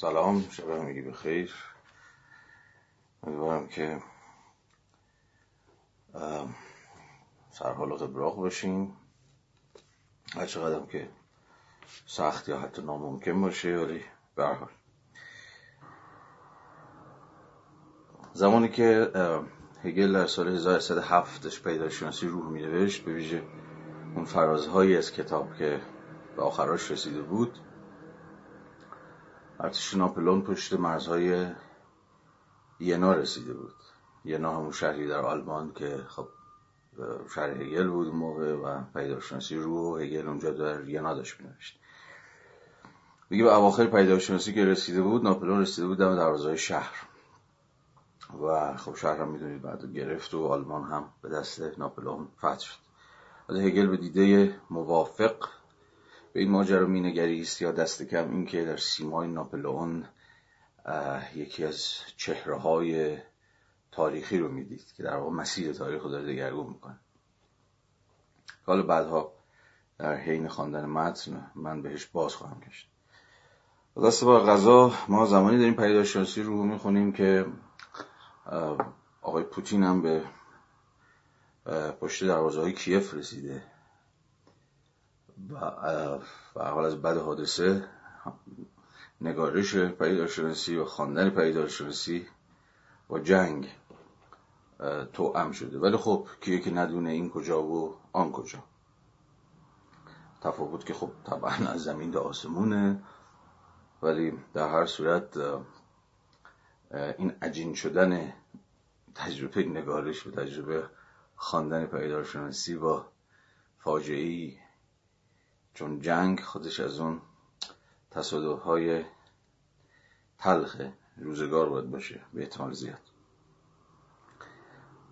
سلام شب همگی بخیر امیدوارم که سرحالات براق باشین هر چقدر که سخت یا حتی ناممکن باشه ولی برحال زمانی که هگل در سال 1107 پیدا شناسی روح می نوشت به ویژه اون فرازهایی از کتاب که به آخراش رسیده بود ارتش ناپلون پشت مرزهای ینا رسیده بود. ینا همون شهری در آلمان که خب شهر هگل بود موقع و پیداشناسی روح و هگل اونجا در ینا داشت بینوشت دیگه به اواخر پیداشناسی که رسیده بود ناپلون رسیده بود در دروازه شهر. و خب شهر هم می‌دونید بعد گرفت و آلمان هم به دست ناپلون فتح شد. از هگل به دیده موافق به این ماجرا مینگریست یا دست کم اینکه در سیمای ناپلئون یکی از چهره های تاریخی رو می‌دید که در واقع مسیر تاریخ رو داره دگرگون می‌کنه. حالا بعدها در حین خواندن متن من بهش باز خواهم گشت. دست با غذا ما زمانی داریم پیداشناسی رو می‌خونیم که آقای پوتین هم به پشت دروازه های کیف رسیده. و حال از بد حادثه نگارش پیدارشناسی و خواندن پیدارشناسی با جنگ توأم شده. ولی خب کیه که ندونه این کجا و آن کجا. تفاوت که خب طبعا از زمین تا آسمونه ولی در هر صورت این عجین شدن تجربه نگارش و تجربه خواندن پیدارشناسی با فاجعه چون جنگ خودش از اون تصادف های تلخ روزگار باید باشه به احتمال زیاد.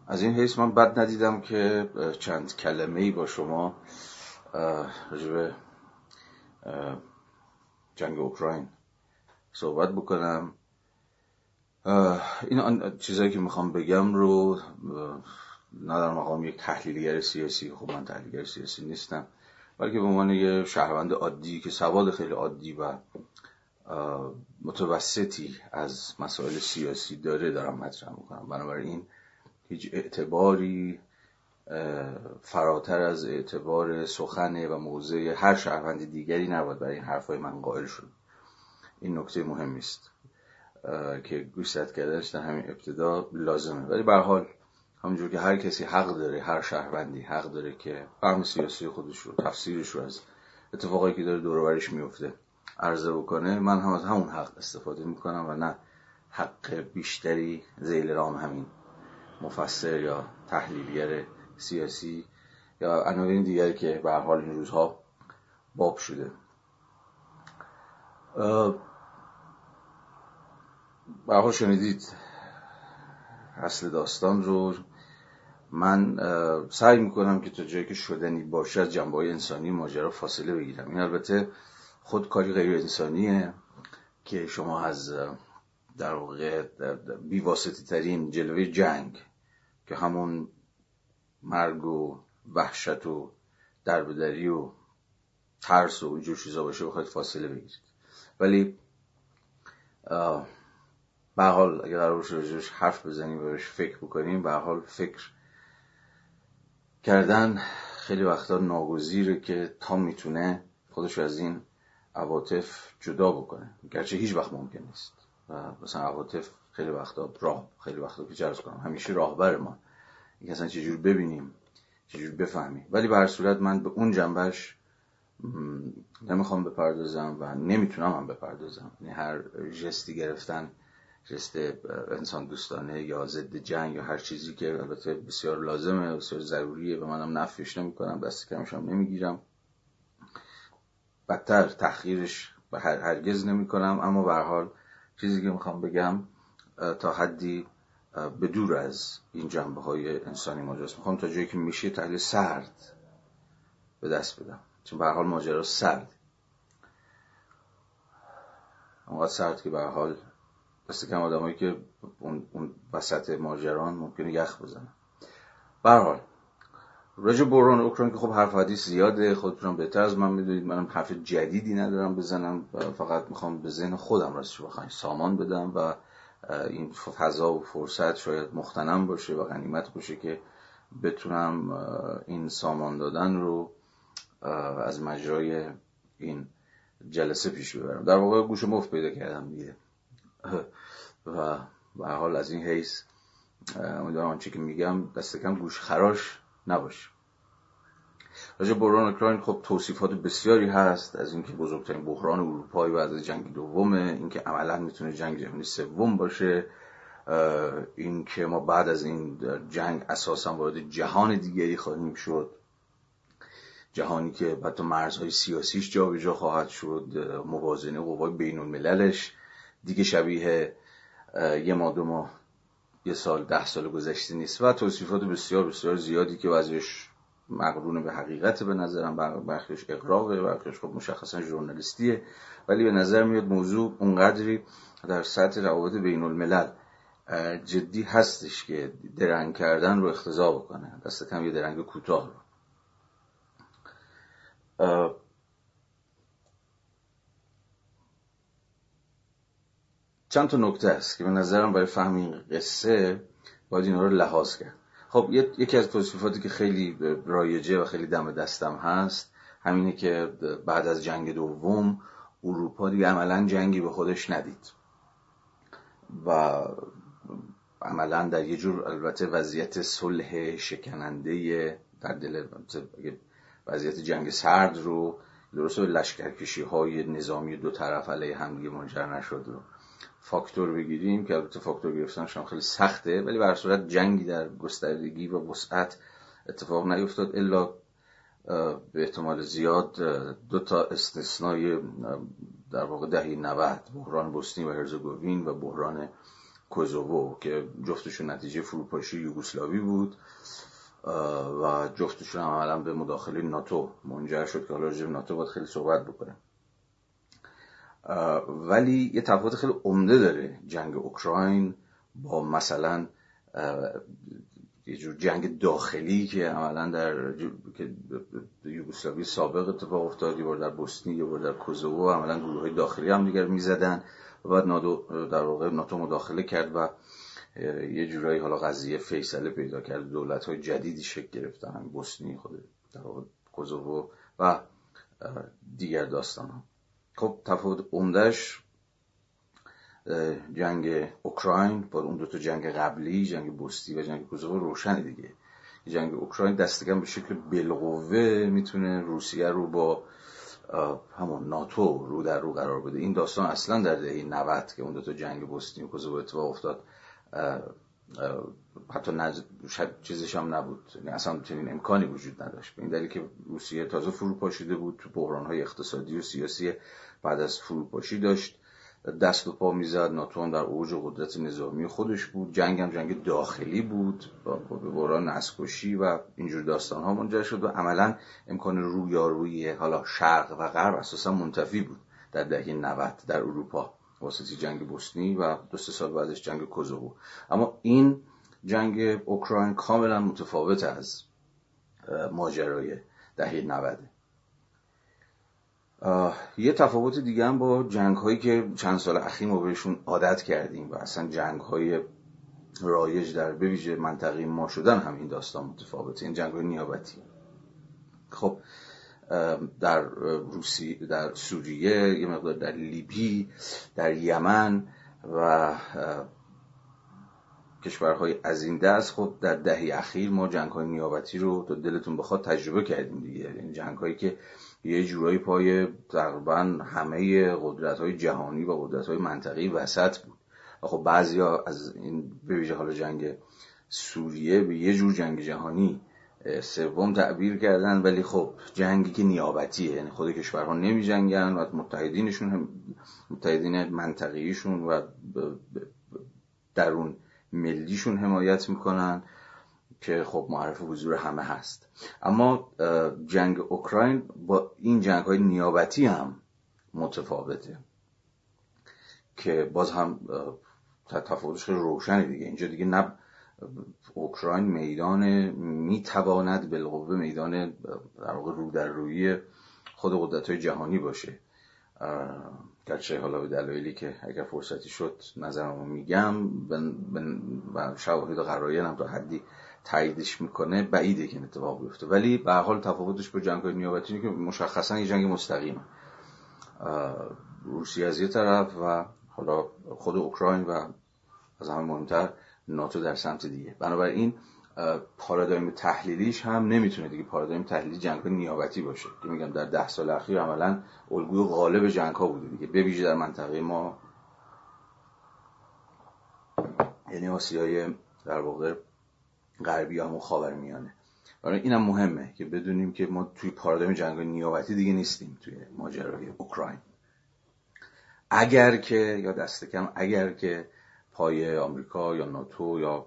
از این حیث من بد ندیدم که چند کلمه ای با شما راجب جنگ اوکراین صحبت بکنم. این چیزایی که می‌خوام بگم رو نه در مقام یک تحلیلگر سیاسی. خب من تحلیلگر سیاسی نیستم. بلکه به عنوان یه شهروند عادی که سواد خیلی عادی و متوسطی از مسائل سیاسی داره دارم مطرح می‌کنم. بنابراین هیچ اعتباری فراتر از اعتبار سخن و موضع هر شهروند دیگری نباید برای این حرفای من قائل شد. این نکته مهمی است که گوشت کردنش در همین ابتدا لازمه. ولی به حال همونجور که هر کسی حق داره هر شهروندی حق داره که فهم سیاسی خودش رو تفسیرش رو از اتفاقایی که داره دورورش میفته عرضه بکنه من هم از همون حق استفاده می‌کنم و نه حق بیشتری زیل رام همین مفسر یا تحلیلگر سیاسی یا عناوین دیگری که به حال این روزها باب شده. به شنیدید اصل داستان رو. من سعی می‌کنم که تا جایی که شدنی باشه از جنبه انسانی ماجرا فاصله بگیرم. این البته خود کاری غیر انسانیه که شما از در واقع بیواسطی ترین جلوه جنگ که همون مرگ و وحشت و دربدری و ترس و اینجور چیزا باشه بخواید فاصله بگیرید. ولی به حال اگر قرار حرف بزنیم و بهش فکر بکنیم به حال فکر کردن خیلی وقتا ناگزیره که تا می‌تونه خودش از این عواطف جدا بکنه. گرچه هیچ وقت ممکن نیست. و مثلا عواطف خیلی وقتا راه خیلی وقتا که جرز کنم همیشه راهبر ما. اینکه اصلا چجور ببینیم چجور بفهمیم. ولی به هر صورت من به اون جنبش نمی‌خوام بپردازم و نمی‌تونم هم بپردازم. یعنی هر جستی گرفتن جست انسان دوستانه یا ضد جنگ یا هر چیزی که البته بسیار لازمه بسیار ضروریه و منم نفیش نمی‌کنم دست کمش هم نمی‌گیرم. بدتر تحقیرش هر هرگز نمی کنم اما به حال چیزی که می‌خوام بگم تا حدی به دور از این جنبه های انسانی ماجراست. می‌خوام تا جایی که میشه تحلیل سرد به دست بدم. چون به حال ماجرا سرد. اونقدر سرد که به حال دست کم آدمایی که اون, اون وسط ماجران ممکنه یخ بزنن. به حال راجع بحران اوکراین که خب حرف حدیث زیاده خودتونم بهتر از من می‌دونید. منم حرف جدیدی ندارم بزنم فقط می‌خوام به ذهن خودم راستش بخواین سامان بدم و این فضا و فرصت شاید مختنم باشه و غنیمت باشه که بتونم این سامان دادن رو از مجرای این جلسه پیش ببرم. در واقع گوش مفت پیدا کردم دیگه. و به حال از این حیث امیدوارم آنچه که میگم دست کم گوش خراش نباشه. راجع بحران اوکراین خب توصیفات بسیاری هست. از اینکه بزرگترین بحران اروپایی بعد از جنگ دومه اینکه عملا می‌تونه جنگ جهانی سوم باشه. اینکه ما بعد از این جنگ اساسا وارد جهان دیگری خواهیم شد. جهانی که حتی مرزهای سیاسیش جابجا خواهد شد موازنه قوای بین المللش دیگه شبیه یه ماه دو ماه یه سال ده سال گذشته نیست. و توصیفات بسیار بسیار زیادی که بعضیش مقرون به حقیقت به نظرم برخیش اقراقه برخیش خب مشخصا ژورنالیستیه. ولی به نظر میاد موضوع اونقدری در سطح روابط بین الملل جدی هستش که درنگ کردن رو اختضا بکنه. دست کم یه درنگ کوتاه رو. چند تا نکته است که به نظرم برای فهم این قصه باید اینا رو لحاظ کرد. خب یکی از توصیفاتی که خیلی رایجه و خیلی دم دستم هست همینه که بعد از جنگ دوم اروپا دیگه عملا جنگی به خودش ندید. و عملا در یه جور البته وضعیت صلح شکننده در دل وضعیت جنگ سرد رو درست به لشکرکشی های نظامی دو طرف علیه همدیگه منجر نشد رو فاکتور بگیریم که البته فاکتور گرفتنش خیلی سخته ولی به صورت جنگی در گستردگی و وسعت اتفاق نیفتاد الا به احتمال زیاد دو تا استثنای در واقع دهی 90 بحران بوسنی و هرزگوین و بحران کوزوو که جفتشون نتیجه فروپاشی یوگسلاوی بود. و جفتشون هم عملا به مداخله ناتو. منجر شد که حالا راجع ناتو باید خیلی صحبت بکنه ولی یه تفاوت خیلی عمده داره جنگ اوکراین با مثلا یه جور جنگ داخلی که عملا در یوگسلاوی سابق اتفاق افتاد یه در بوسنی یه در کوزوو عملا گروه های داخلی هم دیگر می‌زدن و بعد در واقع ناتو مداخله کرد و یه جورایی حالا قضیه فیصله پیدا کرد دولت های جدیدی شکل گرفتن هم بوسنی خود در کوزوو و دیگر داستان ها خب تفاوت عمدهش جنگ اوکراین با اون دو تا جنگ قبلی جنگ بوستی و جنگ کوزوو روشن دیگه. جنگ اوکراین دستگم به شکل بالقوه می‌تونه روسیه رو با همون ناتو رو در رو قرار بده. این داستان اصلا در دهه 90 که اون دو تا جنگ بوسنی و کوزوو اتفاق افتاد. حتی نز... چیزش هم نبود. یعنی اصلا چنین امکانی وجود نداشت. به این دلیل که روسیه تازه فروپاشیده بود تو بحران های اقتصادی و سیاسی بعد از فروپاشی داشت. دست و پا می‌زد. ناتو در اوج قدرت نظامی خودش بود. جنگ هم جنگ داخلی بود. به بحران نسکشی و اینجور داستان ها منجر شد و عملا امکان رویارویی حالا شرق و غرب اساسا منتفی بود در دهه 90 در اروپا. واسطی جنگ بوسنی و دو سه سال بعدش جنگ کوزوو. اما این جنگ اوکراین کاملا متفاوت از ماجرای دهه 90 یه تفاوت دیگه هم با جنگ هایی که چند سال اخیر ما بهشون عادت کردیم و اصلا جنگ های رایج در بویژه منطقه ما شدن هم این داستان متفاوته این جنگ های نیابتی. خب در روسی در سوریه یه مقدار در لیبی در یمن و کشورهای از این دست. خب در دهی اخیر ما جنگ های نیابتی رو تا دلتون بخواد تجربه کردیم دیگه. یعنی جنگ هایی که یه جورایی پای تقریبا همه قدرت های جهانی و قدرت های منطقی وسط بود. و خب بعضی از این به حال جنگ سوریه به یه جور جنگ جهانی سوم تعبیر کردن ولی خب جنگی که نیابتیه یعنی خود کشورها نمی جنگن و متحدینشون هم متحدین منطقیشون و درون ملیشون حمایت می‌کنن که خب معرف حضور همه هست. اما جنگ اوکراین با این جنگ های نیابتی هم متفاوته که باز هم تفاوتش خیلی روشنه دیگه. اینجا دیگه نه اوکراین میدان می‌تواند بالقوه میدان در واقع رو در روی خود قدرت های جهانی باشه. گرچه حالا به دلایلی که اگر فرصتی شد نظرمو میگم و شواهد قرایه هم تا حدی تاییدش می‌کنه بعیده که این اتفاق بیفته. ولی به حال تفاوتش با جنگ نیابتی که مشخصا یه جنگ مستقیمه. روسیه از یه طرف و حالا خود اوکراین و از همه مهمتر ناتو در سمت دیگه. بنابراین پارادایم تحلیلیش هم نمی‌تونه دیگه پارادایم تحلیلی جنگ نیابتی باشه. که میگم در ده سال اخیر عملا الگوی غالب جنگ ها بوده دیگه. بویژه در منطقه ما یعنی آسیای در واقع غربی هم و خاور میانه برای اینم مهمه که بدونیم که ما توی پارادایم جنگ نیابتی دیگه نیستیم توی ماجرای اوکراین. اگر که یا دست کم اگر که پای آمریکا یا ناتو یا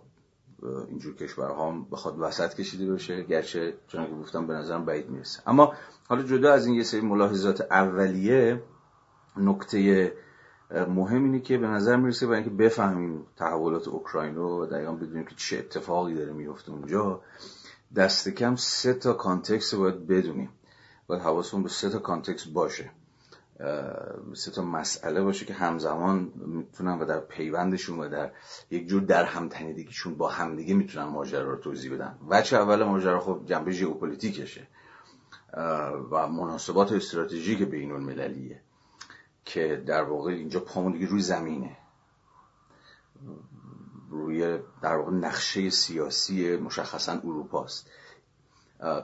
اینجور کشورها بخواد وسط کشیده بشه گرچه چون که گفتم به نظرم بعید می‌رسه. اما حالا جدا از این یه سری ملاحظات اولیه نکته مهم اینه که به نظر می‌رسه برای اینکه بفهمیم تحولات اوکراین رو و دقیقا بدونیم که چه اتفاقی داره میفته اونجا دست کم سه تا کانتکست باید بدونیم. باید حواسمون به سه تا context باشه. سه تا مسئله باشه که همزمان می‌تونن و در پیوندشون و در یک جور درهم‌تنیدگیشون با همدیگه می‌تونن ماجرا رو توضیح بدن. وجه اول ماجرا خب جنبه ژئوپلیتیکشه و مناسبات استراتژیک بین المللیه که در واقع اینجا پامون دیگه روی زمینه. روی در واقع نقشه سیاسی مشخصا اروپاست.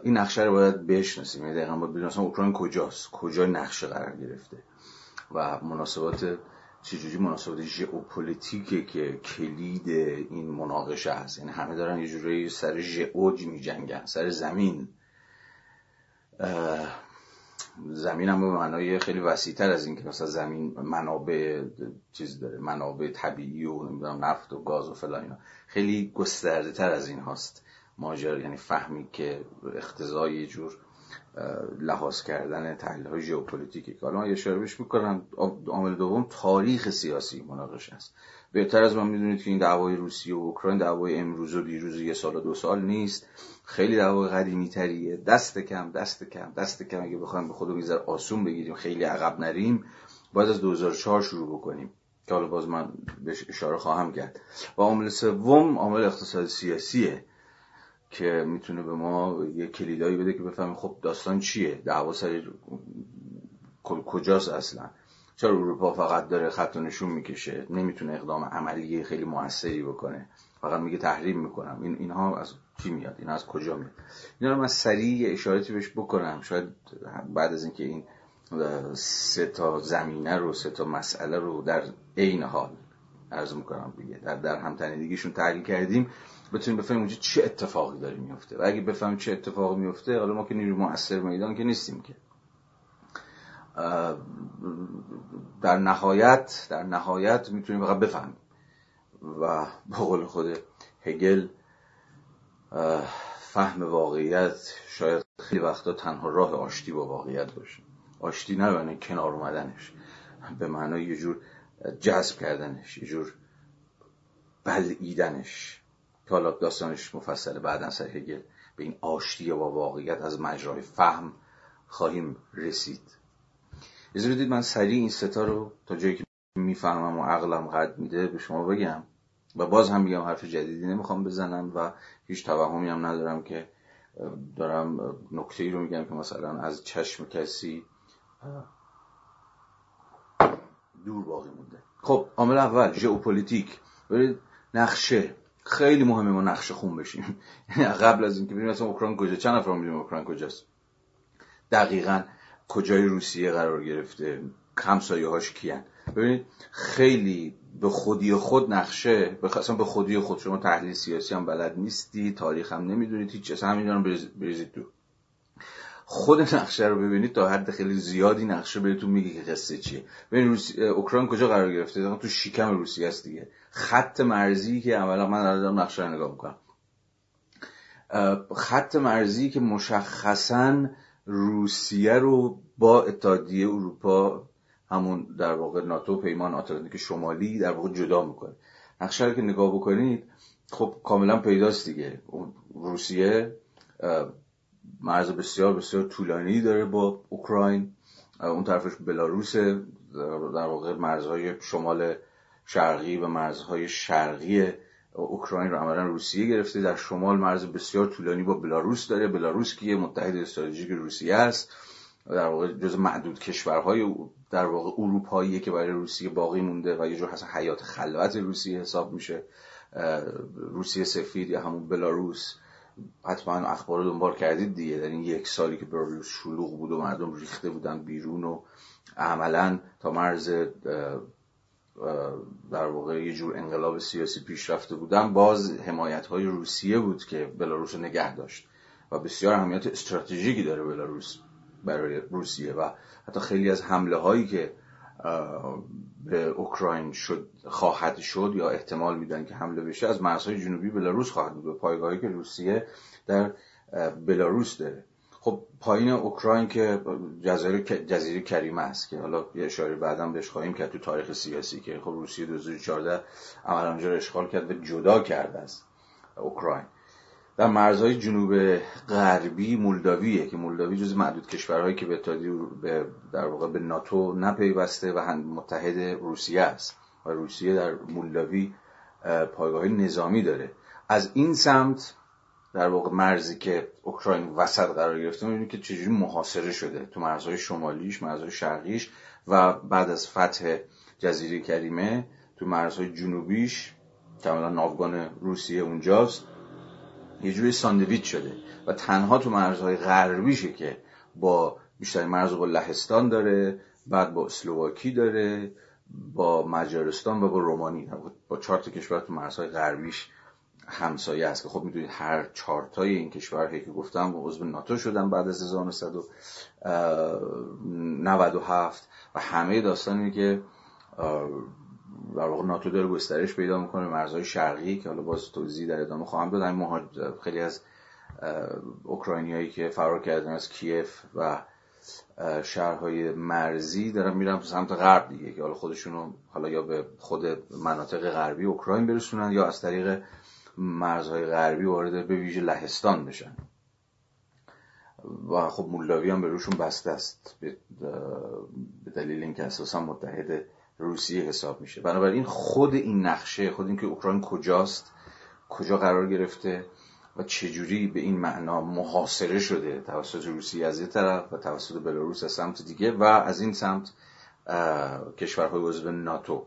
این نقشه رو باید بشناسیم. یعنی دقیقا باید بدونیم اوکراین کجاست کجا نقشه قرار گرفته و مناسبات چجوری مناسبات ژئوپلیتیکه که کلید این مناقشه هست. یعنی همه دارن یه جوری سر ژئوج می جنگن سر زمین. زمین هم به معنای خیلی وسیعتر از این که مثلا زمین منابع چیز داره منابع طبیعی و نمی‌دونم نفت و گاز و فلان اینا. خیلی گسترده تر از این هاست. ماجرا یعنی فهمی که اختزای یه جور لحاظ کردن تحلیل های ژئوپلیتیکی که حالا اشاره بهش می‌کنم عامل دوم تاریخ سیاسی مناقشه است. بهتر از من می‌دونید که این دعوای روسیه و اوکراین دعوای امروز و دیروز یه سال و دو سال نیست. خیلی دعوای قدیمی تریه دست کم دست کم دست کم. اگه بخوایم به خودمون میذار آسون بگیریم خیلی عقب نریم. باید از 2004 شروع بکنیم. که حالا باز من بهش اشاره خواهم کرد. و عامل سوم عامل اقتصاد سیاسیه. که می‌تونه به ما یه کلیدایی بده که بفهمیم خب داستان چیه دعوا سر کجاست اصلا. چرا اروپا فقط داره خط و نشون می‌کشه؟ نمی‌تونه اقدام عملی خیلی موثری بکنه. فقط میگه تحریم می‌کنم. این اینها از چی میاد؟ این از کجا میاد؟ اینا رو من سریع اشارتی بهش بکنم. شاید بعد از اینکه این سه تا زمینه رو سه تا مسئله رو در عین حال عرض می‌کنم دیگه. در در همتنیدگیشون تحلیل کردیم. بتونیم بفهمیم اونجا چه اتفاقی داره میفته. و اگه بفهمیم چه اتفاقی میفته حالا ما که نیروی مؤثر میدان که نیستیم که. در نهایت در نهایت می‌تونیم فقط بفهمیم. و با قول خود هگل فهم واقعیت شاید خیلی وقتا تنها راه آشتی با واقعیت باشه. آشتی نه کنار اومدنش. به معنای یه جور جذب کردنش یه جور بلعیدنش. که حالا داستانش مفصله بعدا سر هگل به این آشتی با واقعیت از مجرای فهم خواهیم رسید. اجازه بدید من سریع این ستا رو تا جایی که می‌فهمم و عقلم قد میده به شما بگم. و باز هم میگم حرف جدیدی نمی‌خوام بزنم و هیچ توهمی هم ندارم که دارم نکته ای رو میگم که مثلا از چشم کسی دور باقی مونده. خب عامل اول ژئوپلیتیک. برید نقشه. خیلی مهمه ما نقشه خون بشیم. قبل از اینکه ببینیم مثلا اوکراین کجا چند نفر می‌دونیم اوکراین کجاست؟ دقیقا کجای روسیه قرار گرفته؟ همسایه هاش کیان؟ ببینید خیلی به خودی خود نقشه بخواستم به خودی خود شما تحلیل سیاسی هم بلد نیستی تاریخ هم نمی‌دونید هیچ چیز همین بریزید تو. خود نقشه رو ببینید تا حد خیلی زیادی نقشه بهتون میگه که قصه چیه. ببین اوکراین کجا قرار گرفته؟ تو شیکم روسیه است دیگه. خط مرزی که اولا من دارم نقشه رو نگاه می‌کنم. خط مرزی که مشخصا روسیه رو با اتحادیه اروپا همون در واقع ناتو پیمان آتلانتیک شمالی در واقع جدا می‌کنه. نقشه رو که نگاه بکنید خب کاملا پیداست دیگه. روسیه مرز بسیار بسیار طولانی داره با اوکراین. اون طرفش بلاروس در واقع مرزهای شمال شرقی و مرزهای شرقی اوکراین رو عملا روسیه گرفته. در شمال مرز بسیار طولانی با بلاروس داره. بلاروس که یه متحد استراتژیک روسیه است. در واقع جز معدود کشورهای در واقع اروپایی که برای روسیه باقی مونده و یه جور حیات خلوت روسیه حساب میشه. روسیه سفید یا همون بلاروس. حتما اخبار رو دنبال کردید دیگه. در این یک سالی که بلاروس شلوغ بود و مردم ریخته بودن بیرون و عملا تا مرز در واقع یه جور انقلاب سیاسی پیش رفته بودن. باز حمایت های روسیه بود که بلاروس رو نگه داشت و بسیار اهمیت استراتژیکی داره بلاروس برای روسیه و حتی خیلی از حمله هایی که به اوکراین شد خواهد شد یا احتمال میدن که حمله بشه از مرزهای جنوبی بلاروس خواهد بود. به پایگاهی که روسیه در بلاروس داره. خب پایین اوکراین که جزیره جزیره کریمه است که حالا یه اشاره بعدم بهش خواهیم کرد تو تاریخ سیاسی که خب روسیه 2014 عملا اونجا رو اشغال کرد و جدا کرد از اوکراین. در مرزهای جنوب غربی مولداویه که مولداوی جز معدود کشورهایی که به به در واقع به ناتو نپیوسته و متحد روسیه است. و روسیه در مولداوی پایگاه نظامی داره. از این سمت در واقع مرزی که اوکراین وسط قرار گرفته می‌بینید که چجوری محاصره شده تو مرزهای شمالیش مرزهای شرقیش و بعد از فتح جزیره کریمه تو مرزهای جنوبیش کاملا ناوگان روسیه اونجاست. یه جوری ساندویچ شده و تنها تو مرزهای غربیشه که با بیشتر مرز با لهستان داره بعد با اسلوواکی داره با مجارستان و با رومانی. با چهار تا کشور تو مرزهای غربیش همسایه است که خب می‌دونید هر چارتای این کشورهایی که گفتم عضو ناتو شدن بعد از 1997 و همه داستانی که در واقع ناتو داره گسترش پیدا می‌کنه مرزهای شرقی که حالا باز توضیح در ادامه خواهم داد. خیلی از اوکراینیایی که فرار کردن از کیف و شهرهای مرزی دارن میرن سمت غرب دیگه که حالا خودشونو حالا یا به خود مناطق غربی اوکراین برسونن یا از طریق مرزهای غربی وارد به ویژه لهستان بشن. و خب مولداوی هم به روشون بسته است. به دلیل اینکه اساسا متحد روسیه حساب میشه. بنابراین خود این نقشه خود اینکه اوکراین کجاست کجا قرار گرفته و چجوری به این معنا محاصره شده توسط روسیه از یه طرف و توسط بلاروس از سمت دیگه و از این سمت کشورهای عضو ناتو.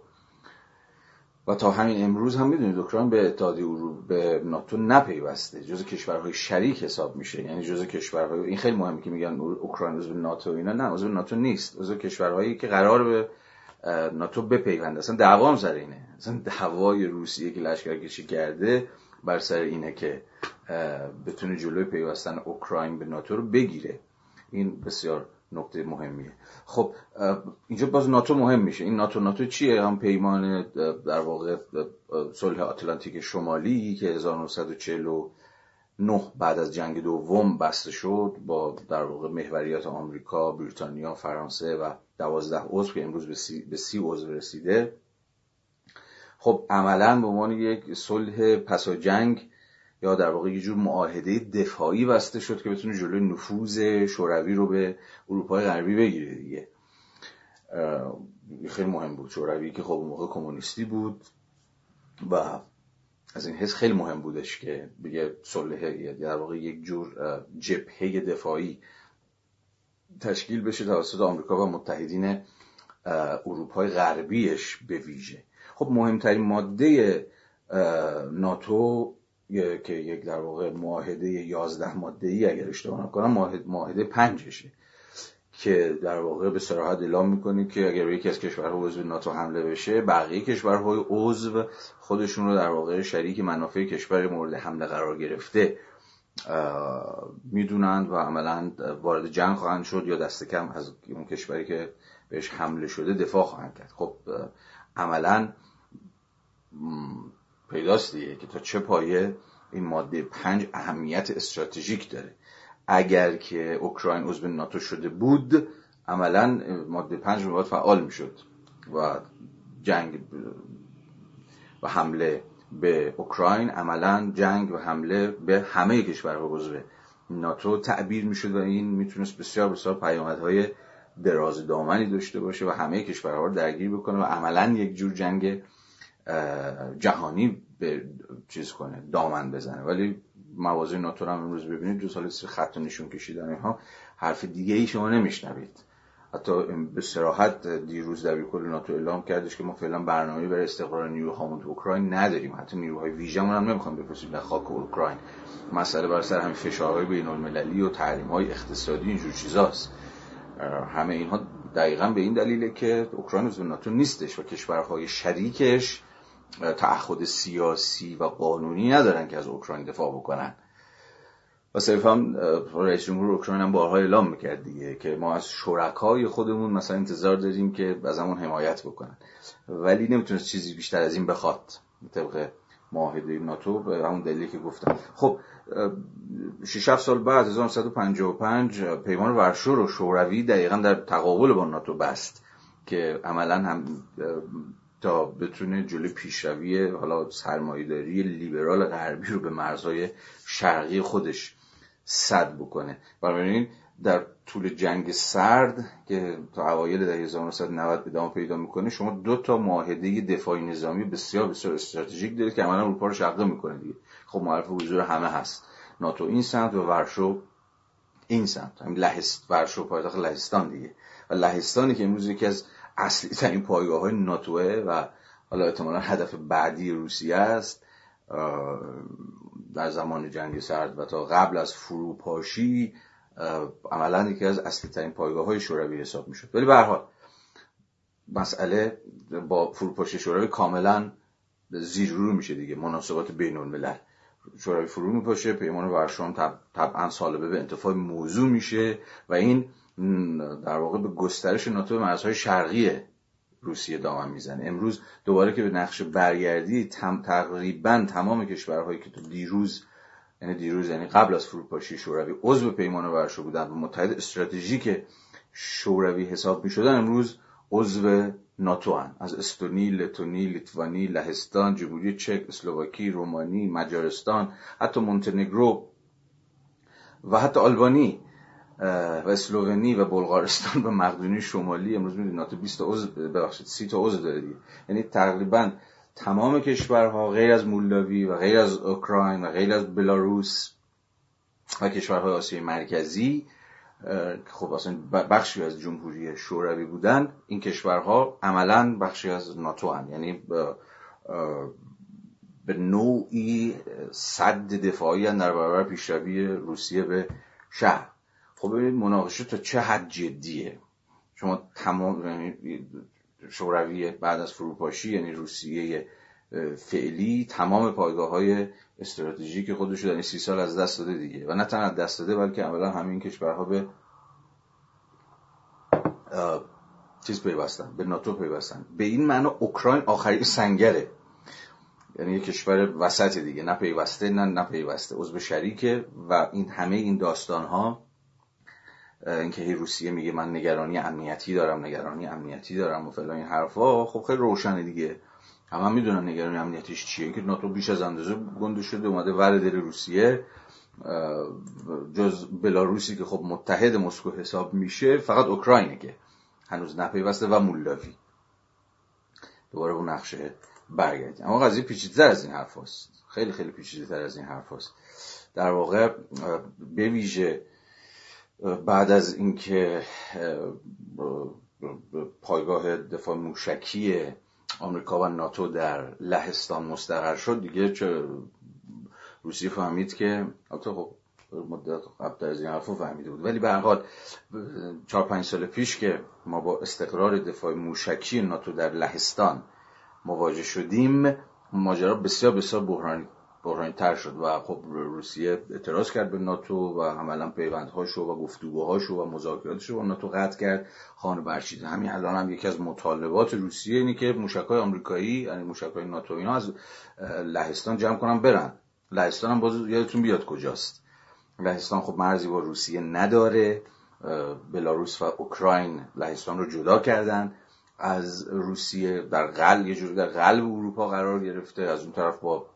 و تا همین امروز هم می‌دونید اوکراین به اتحادیه اروپا به ناتو نپیوسته. جز کشورهای شریک حساب میشه. یعنی جز کشورهای این خیلی مهمه که میگن اوکراین عضو ناتو اینا. نه عضو ناتو نیست. عضو کشورهایی که قرار به ناتو بپیونده اصلا دعوام سر اینه. اصلا دعوای روسیه که لشکرکشی کرده بر سر اینه که بتونه جلوی پیوستن اوکراین به ناتو رو بگیره. این بسیار نکته مهمیه. خب اینجا باز ناتو مهم میشه. این ناتو ناتو چیه؟ هم پیمان در واقع صلح آتلانتیک شمالی که 1949 بعد از جنگ دوم بسته شد با در واقع محوریت آمریکا، بریتانیا، فرانسه و دوازده عضو که امروز به سی, به عضو رسیده. خب عملا به عنوان یک صلح پسا جنگ یا در واقع یه جور معاهده دفاعی بسته شد که بتونه جلوی نفوذ شوروی رو به اروپای غربی بگیره دیگه. خیلی مهم بود. شوروی که خب موقع کمونیستی بود و از این حس خیلی مهم بودش که بگه صلح در واقع یک جور جبهه دفاعی تشکیل بشه توسط آمریکا و متحدین اروپای غربیش به ویژه. خب مهمترین ماده ناتو که یک در واقع معاهده یازده ماده ای اگر اشتباه نکنم معاهده پنجشه که در واقع به صراحت اعلام می‌کنه که اگر یکی از کشورها عضو ناتو حمله بشه بقیه کشورهای عضو خودشون رو در واقع شریک منافع کشور مورد حمله قرار گرفته. می‌دونند و عملا وارد جنگ خواهند شد یا دست کم از اون کشوری که بهش حمله شده دفاع خواهند کرد. خب عملا پیداست دیگه که تا چه پایه این ماده پنج اهمیت استراتژیک داره. اگر که اوکراین عضو ناتو شده بود عملا ماده پنج باید فعال می‌شد و جنگ و حمله به اوکراین عملا جنگ و حمله به همه کشورها عضو ناتو تعبیر می‌شد و این می‌تونست بسیار بسیار پیامدهای دراز دامنی داشته باشه و همه کشورها رو درگیر بکنه و عملا یک جور جنگ جهانی به چیز کنه دامن بزنه. ولی موازی ناتو رو هم امروز ببینید دو سال سر خط و نشون کشیدن اینها حرف دیگه ای شما نمیشنوید. حتی به سراحت دیروز کل ناتو اعلام کردش که ما فعلا برنامه برای استقرار نیروهامون تو اوکراین نداریم. حتی نیروهای ویژه‌مون هم نمی‌خوام بفرستیم در خاک اوکراین. مسئله بر سر همین فشارهای بین المللی و های اقتصادی اینجور چیزاست. همه اینها دقیقا به این دلیله که اوکراین عضو ناتو نیستش و کشورهای شریکش تعهد سیاسی و قانونی ندارن که از اوکراین دفاع بکنن. و صرفا رئیس جمهور اوکراین هم بارها اعلام می‌کرد دیگه که ما از شرکای خودمون مثلا انتظار داریم که از همون حمایت بکنن. ولی نمی‌تونست چیزی بیشتر از این بخواد. طبق معاهده ناتو به همون دلیلی که گفتم. خب 6 سال بعد 1955 پیمان ورشو رو شوروی دقیقا در تقابل با ناتو بست که عملا هم تا بتونه جلوی پیشروی حالا سرمایهداری لیبرال غربی رو به مرزهای شرقی خودش صد بکنه. بنابراین در طول جنگ سرد که تا اوایل دهه 1990 ادامه پیدا می‌کنه شما دو تا معاهده دفاعی نظامی بسیار بسیار استراتژیک دارید که عملا اروپا رو شقه می‌کنه دیگه. خب معرف حضور همه هست. ناتو این سمت و ورشو این سمت. همین لهست ورشو پایتخت لهستان دیگه. و لهستانی که امروز یکی از اصلی ترین پایگاه های ناتوه و حالا احتمالا هدف بعدی روسیه است در زمان جنگ سرد و تا قبل از فروپاشی عملا یکی از اصلی ترین پایگاه های شوروی حساب می‌شد. ولی به حال مسئله با فروپاشی شوروی کاملا زیر رو میشه دیگه. مناسبات بین الملل. شوروی فرو میپاشه پیمان ورشو طبعا سالبه به انتفاع موضوع میشه و این در واقع به گسترش ناتو به مرزهای شرقی روسیه دامن می‌زنه امروز دوباره که به نقش برگردی تقریبا تمام کشورهایی که تو دیروز یعنی دیروز یعنی قبل از فروپاشی شوروی عضو پیمان ورشو بودن و متحد استراتژیک شوروی حساب می‌شدن امروز عضو ناتو هن. از استونی، لتونی، لیتوانی، لهستان، جمهوری چک، اسلواکی، رومانی، مجارستان، حتی مونتنگرو و حتی آلبانی اسلوونی و بلغارستان و مقدونی شمالی امروز می‌دونید ناتو 20 تا عضو ببخشید 30 تا عضو داره دیگه یعنی تقریبا تمام کشورها غیر از مولداوی و غیر از اوکراین و غیر از بلاروس و کشورهای آسیای مرکزی خب اصلا بخشی از جمهوری شوروی بودن این کشورها عملا بخشی از ناتو هن. یعنی به نوعی صد دفاعی در برابر پیشروی روسیه به شهر خب ببینید مناقشه تا چه حد جدیه. شما تمام یعنی شوروی بعد از فروپاشی یعنی روسیه فعلی تمام پایگاه های استراتژیک خودش در این سی سال از دست داده دیگه. و نه تنها دست داده بلکه اولا همین کشورها به چیز پیوستن به ناتو پیوستن. به این معنا اوکراین آخرین سنگره. یعنی یه کشور وسط دیگه. نه پیوسته نه نه پیوسته. عضو شریکه و این همه این داستان ها اینکه روسیه میگه من نگرانی امنیتی دارم نگرانی امنیتی دارم و فلان این حرفا خب خیلی روشنه دیگه. همه هم می‌دونن نگرانی امنیتیش چیه. که ناتو بیش از اندازه گنده شده اومده ور دل روسیه. جز بلاروسی که خب متحد مسکو حساب میشه فقط اوکراینه که هنوز نپیوسته و مولداوی دوباره اون نقشه برگردیم. اما قضیه پیچیده از این حرف هست. خیلی خیلی پیچیده تر از این حرف هست. در واقع به ویژه بعد از اینکه پایگاه دفاع موشکی آمریکا و ناتو در لهستان مستقر شد دیگه چه روسیه فهمید که البته خب مدت قبل از این حرفو فهمیده بود. ولی به هر حال چهار پنج سال پیش که ما با استقرار دفاع موشکی ناتو در لهستان مواجه شدیم ماجرا بسیار بسیار بحرانی بحرانی تر شد و خب روسیه اعتراض کرد به ناتو و عملا پیوندهاشو و گفتگوهاشو و مذاکراتشو با ناتو قطع کرد. خانه برچیده همین الان هم یکی از مطالبات روسیه اینه که موشکای آمریکایی یعنی موشکای ناتو اینا از لهستان جمع کنن برن. لهستان هم باز یادتون بیاد کجاست. لهستان خب مرزی با روسیه نداره. بلاروس و اوکراین لهستان رو جدا کردن. از روسیه در قلب یه جوری در قلب اروپا قرار گرفته. از اون طرف با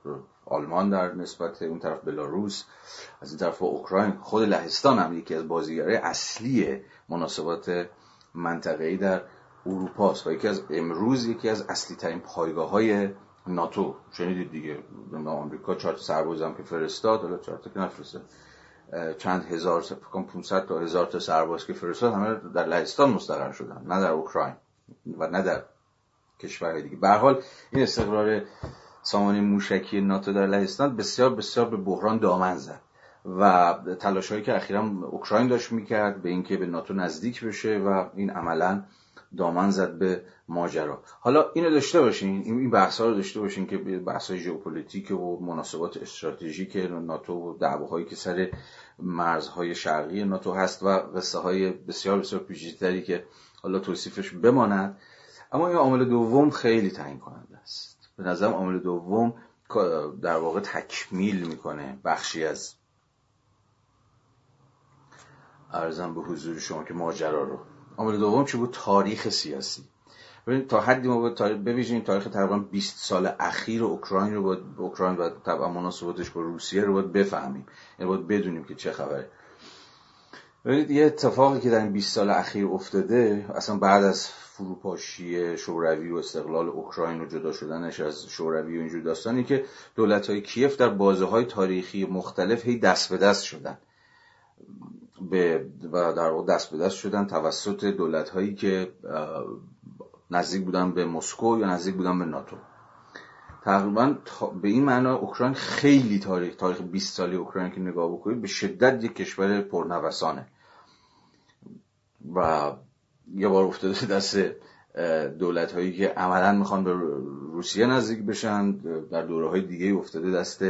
آلمان در نسبت اون طرف بلاروس از این طرف با اوکراین. خود لهستان هم یکی از بازیگرای اصلی مناسبات منطقه‌ای در اروپا است و یکی از امروز یکی از اصلی ترین پایگاه های ناتو. شنیدید دیگه آمریکا چهار هم که فرستاد. حالا چهار تا که نفرستاد چند هزار فکر 500 تا هزار تا سرباز که فرستاد. همه در لهستان مستقر شدن نه در اوکراین. و نه در کشور دیگه. به حال این استقرار سامانه موشکی ناتو در لهستان بسیار بسیار به بحران دامن زد و تلاش هایی که اخیرا اوکراین داشت می‌کرد به اینکه به ناتو نزدیک بشه و این عملا دامن زد به ماجرا. حالا اینو داشته باشین این بحث ها رو داشته باشین که بحث های ژئوپلیتیک و مناسبات استراتژیک ناتو و دعواهایی که سر مرزهای شرقی ناتو هست و قصه های بسیار بسیار پیچیده‌تری که حالا توصیفش بماند. اما این عامل دوم خیلی تعیین کننده است. به نظرم عامل دوم در واقع تکمیل می‌کنه بخشی از ارزم به حضور شما که ماجرا رو. عامل دوم چی بود؟ تاریخ سیاسی. ببینید تا حدی ما باید تاریخ ببینیم تاریخ تقریبا 20 سال اخیر اوکراین رو باید اوکراین و طبعا مناسباتش با روسیه رو باید بفهمیم. یعنی باید بدونیم که چه خبره. ببینید یه اتفاقی که در این 20 سال اخیر افتاده اصلا بعد از فروپاشی شوروی و استقلال اوکراین و جدا شدنش از شوروی و اینجور داستانی که دولت های کیف در بازه های تاریخی مختلف هی دست به دست شدن. به و در واقع دست به دست شدن توسط دولت هایی که نزدیک بودن به مسکو یا نزدیک بودن به ناتو. تقریبا به این معنا اوکراین خیلی تاریخ تاریخ 20 سالی اوکراین که نگاه بکنید به شدت یک کشور پرنوسانه. و یه بار افتاده دست دولت هایی که عملا می‌خوان به روسیه نزدیک بشن در دوره های دیگه افتاده دست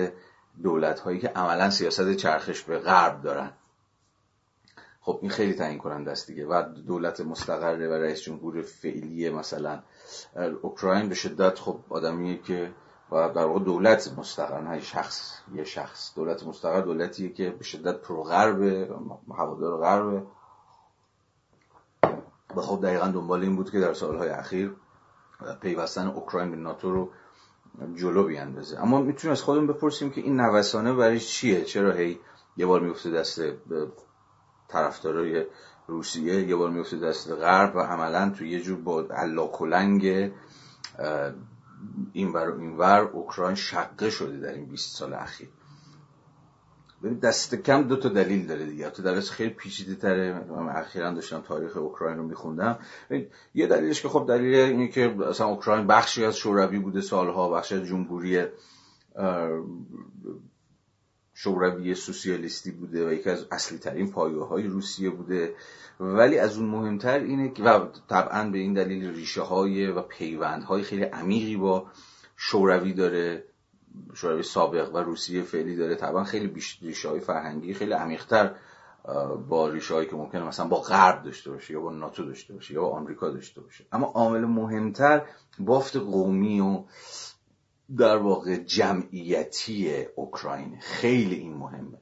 دولت هایی که عملا سیاست چرخش به غرب دارن. خب این خیلی تعیین کننده است دیگه. و دولت مستقره و رئیس جمهور فعلی مثلا اوکراین به شدت خب آدمیه که و در واقع دولت مستقر نه شخص یه شخص. دولت مستقر دولتیه که به شدت پرو غربه هوادار غربه و خب دقیقا دنبال این بود که در سالهای اخیر پیوستن اوکراین به ناتو رو جلو بیاندازه. اما می‌تونیم از خودمون بپرسیم که این نوسانه برای چیه؟ چرا هی یه بار میفته دست طرفدارای روسیه یه بار میفته دست غرب و عملا تو یه جور با این ور این ور اوکراین شقه شده در این 20 سال اخیر. ببین دست کم دو تا دلیل داره دیگه. تو درس خیلی پیچیده تره. من اخیرا داشتم تاریخ اوکراین رو میخوندم. یه دلیلش که خب دلیل اینه که مثلا اوکراین بخشی از شوروی بوده سالها بخشی از جمهوری شوروی سوسیالیستی بوده و یکی از اصلی ترین پایگاه های روسیه بوده. ولی از اون مهمتر اینه که و طبعا به این دلیل ریشه های و پیوند های خیلی عمیقی با شوروی داره. شوروی سابق و روسیه فعلی داره. طبعا خیلی ریشه های فرهنگی خیلی عمیقتر با ریشه هایی که ممکنه مثلا با غرب داشته باشه یا با ناتو داشته باشه یا با آمریکا داشته باشه. اما عامل مهمتر بافت قومی و در واقع جمعیتی اوکراین خیلی این مهمه.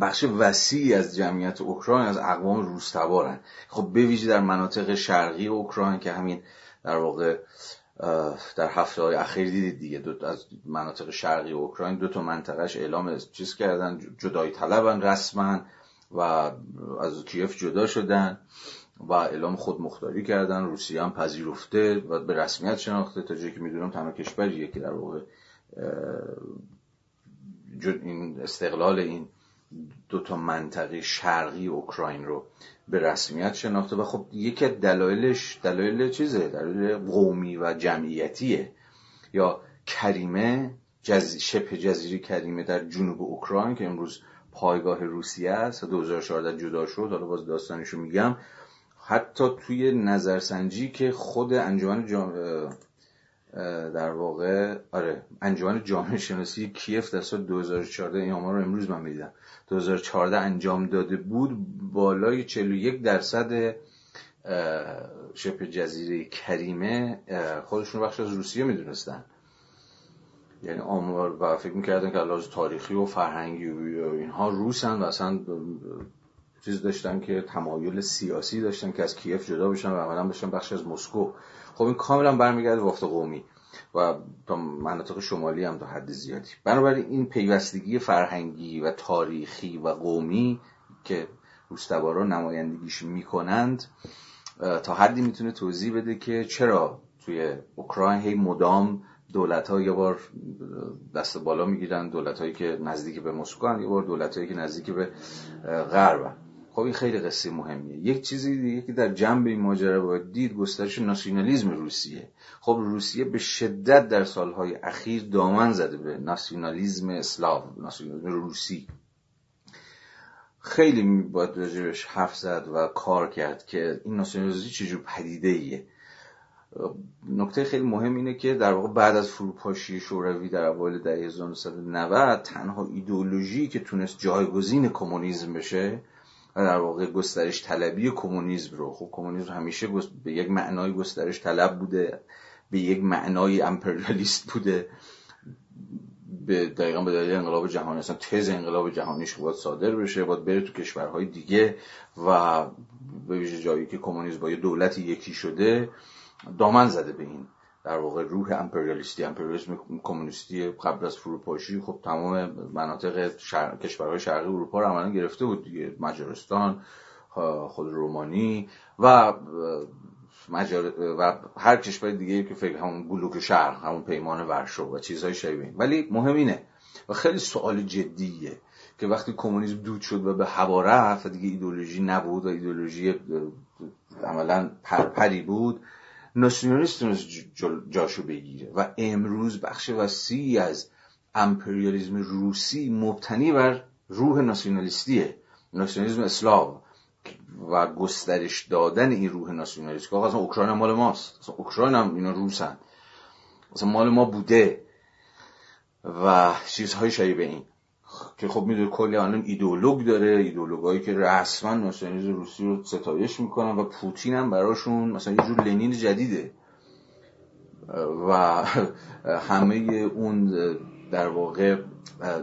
بخش وسیعی از جمعیت اوکراین از اقوام روستوارن. خب به ویژه در مناطق شرقی اوکراین که همین در واقع در هفته های اخیر دیدید دیگه دو از مناطق شرقی اوکراین دو تا منطقهش اعلام چیز کردن جدای طلبن رسما و از کیف جدا شدن. و اعلام خود مختاری کردن. روسیه هم پذیرفته و به رسمیت شناخته تا جایی که می‌دونم تنها کشوریه که در واقع این استقلال این دو تا منطقه شرقی اوکراین رو به رسمیت شناخته و خب یکی دلایلش دلایل چیزه؟ دلایل قومی و جمعیتیه. یا کریمه جز... شبه جزیره کریمه در جنوب اوکراین که امروز پایگاه روسیه است 2014 جدا شد. حالا باز داستانشو میگم. حتی توی نظرسنجی که خود انجمن جام... در واقع آره انجمن جامعه شناسی کیف در سال 2014 این آمار رو امروز من می‌دیدم. 2014 انجام داده بود بالای 41 درصد شبه جزیره کریمه خودشون بخش از روسیه می‌دونستن. یعنی آمار و فکر می‌کردن که لحاظ تاریخی و فرهنگی و اینها روسن و اصلا چیز داشتن که تمایل سیاسی داشتن که از کیف جدا بشن و عملا بشن بخش از مسکو. خب این کاملا برمیگرده به قومی و تا مناطق شمالی هم تا حد زیادی. بنابراین این پیوستگی فرهنگی و تاریخی و قومی که روستوارا نمایندگیش می‌کنند تا حدی می‌تونه توضیح بده که چرا توی اوکراین هی مدام دولت ها یه بار دست بالا می‌گیرن دولت هایی که نزدیک به مسکو یه بار دولت هایی که نزدیک به غرب خب این خیلی قصه مهمیه. یک چیزی دیگه که در جنب این ماجرا باید دید گسترش ناسیونالیزم روسیه. خب روسیه به شدت در سالهای اخیر دامن زده به ناسیونالیزم اسلاو ناسیونالیزم روسی. خیلی باید راجبش حرف زد و کار کرد که این ناسیونالیزم چجور پدیده ایه نکته خیلی مهم اینه که در واقع بعد از فروپاشی شوروی در اوایل دهه 1990 تنها ایدئولوژی که تونست جایگزین کمونیسم بشه و در واقع گسترش طلبی کمونیسم رو. خب کمونیسم همیشه به یک معنای گسترش طلب بوده به یک معنای امپریالیست بوده. به دقیقا به دلیل انقلاب جهانی اصلا تز انقلاب جهانیش باید صادر بشه باید بره تو کشورهای دیگه و به ویژه جایی که کمونیسم با یه دولتی یکی شده دامن زده به این. در واقع روح امپریالیستی امپریالیسم کمونیستی قبل از فروپاشی خب تمام مناطق شر... کشورهای شرقی اروپا رو عملا گرفته بود دیگه. مجارستان خود رومانی و مجار... و هر کشور دیگه که فکر همون بلوک شرق همون پیمان ورشو و چیزهای شبیه ولی مهم اینه و خیلی سوال جدیه که وقتی کمونیسم دود شد و به هوا رفت دیگه ایدولوژی نبود و ایدولوژی عملا پرپری بود ناسیونالیست تونست جاشو بگیره. و امروز بخش وسیعی از امپریالیزم روسی مبتنی بر روح ناسیونالیستیه. ناسیونالیسم اسلاو و گسترش دادن این روح ناسیونالیست. که اصلا اوکراین مال ماست. اصلا اوکراین هم اینا روسن. اصلا مال ما بوده. و چیزهای شبیه این. که خب می‌دونی کلی الان ایدولوگ داره ایدولوگایی که رسما ناسیونالیسم روسی رو ستایش می‌کنن و پوتین هم براشون مثلا یه جور لنین جدیده. و همه اون در واقع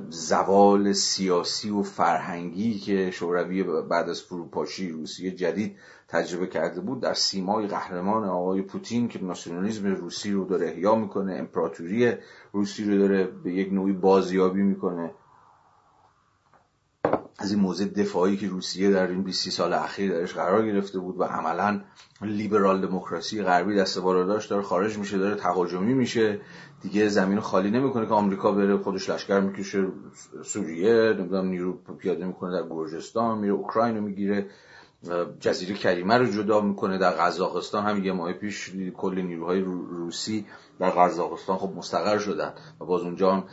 زوال سیاسی و فرهنگی که شوروی بعد از فروپاشی روسیه جدید تجربه کرده بود در سیمای قهرمان آقای پوتین که ناسیونالیسم روسی رو داره احیا می‌کنه امپراتوری روسی رو داره به یک نوعی بازیابی می‌کنه. از این موضع دفاعی که روسیه در این 20 سال اخیر درش قرار گرفته بود و عملا لیبرال دموکراسی غربی دست بالا داشت داره خارج میشه داره تهاجمی میشه. دیگه زمین خالی نمی‌کنه که آمریکا بره خودش لشکر می‌کشه سوریه نمی‌دونم نیرو پیاده می‌کنه در گرجستان میره اوکراین رو می‌گیره. جزیره کریمه رو جدا می‌کنه در قزاقستان. هم یه ماه پیش کل نیروهای روسی در قزاقستان خب مستقر شدن و باز اونجا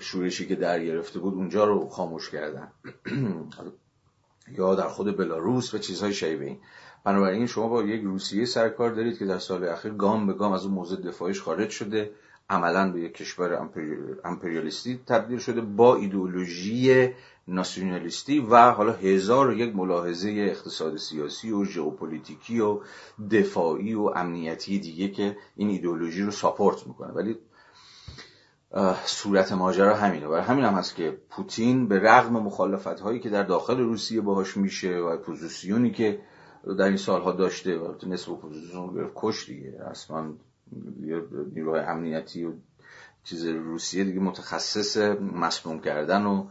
شورشی که در گرفته بود اونجا رو خاموش کردن. یا در خود بلاروس و چیزهای شبیه این. بنابراین شما با یک روسیه سرکار دارید که در سال اخیر گام به گام از اون موضوع دفاعیش خارج شده عملا به یک کشور امپریالیستی تبدیل شده با ایدئولوژی ناسیونالیستی و حالا هزار و یک ملاحظه اقتصاد سیاسی و ژئوپلیتیکی و دفاعی و امنیتی دیگه که این ایدئولوژی رو support می‌کنه. ولی صورت ماجرا همینه. و همین هم هست که پوتین به رغم مخالفت هایی که در داخل روسیه باهاش میشه اپوزیسیونی که در این سالها داشته و نصف اپوزیسیون گرفت کشت دیگه. اصلا نیروهای امنیتی و چیز روسیه دیگه متخصص مسموم کردن و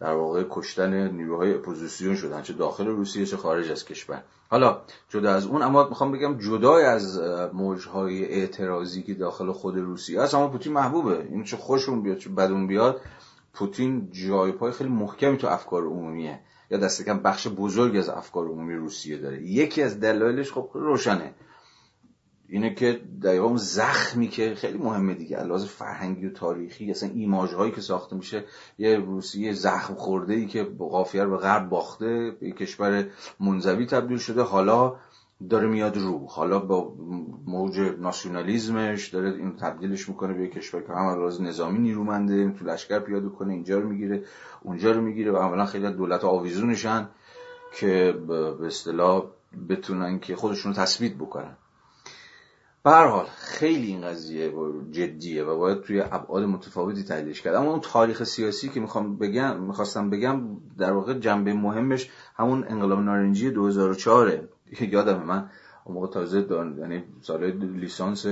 در واقع کشتن نیروهای اپوزیسیون شدن چه داخل روسیه چه خارج از کشور. حالا جدا از اون اما می‌خوام بگم جدای از موجهای اعتراضی که داخل خود روسیه هست اما پوتین محبوبه. این چه خوشون بیاد چه بدون بیاد پوتین جای پای خیلی محکمی تو افکار عمومیه. یا دست کم بخش بزرگی از افکار عمومی روسیه داره. یکی از دلایلش خب روشنه. اینه که دقیقا اون زخمی که خیلی مهمه دیگه. لحاظ فرهنگی و تاریخی اصلا ایماج هایی که ساخته میشه یه روسیه زخم خورده ای که قافیه به غرب باخته به کشور منزوی تبدیل شده. حالا داره میاد رو. حالا با موج ناسیونالیزمش داره این تبدیلش می‌کنه به کشور که هم لحاظ نظامی نیرومنده تو لشکر پیاده کنه اینجا رو می‌گیره اونجا رو می‌گیره و اولا خیلی دولت آویزونشن که به اصطلاح بتونن که خودشون رو تثبیت بکنن. به حال خیلی این قضیه جدیه و باید توی ابعاد متفاوتی تحلیلش کرد. اما اون تاریخ سیاسی که می‌خوام بگم می‌خواستم بگم در واقع جنبه مهمش همون انقلاب نارنجی 2004 یادم من اون موقع تازه دان... یعنی سال لیسانس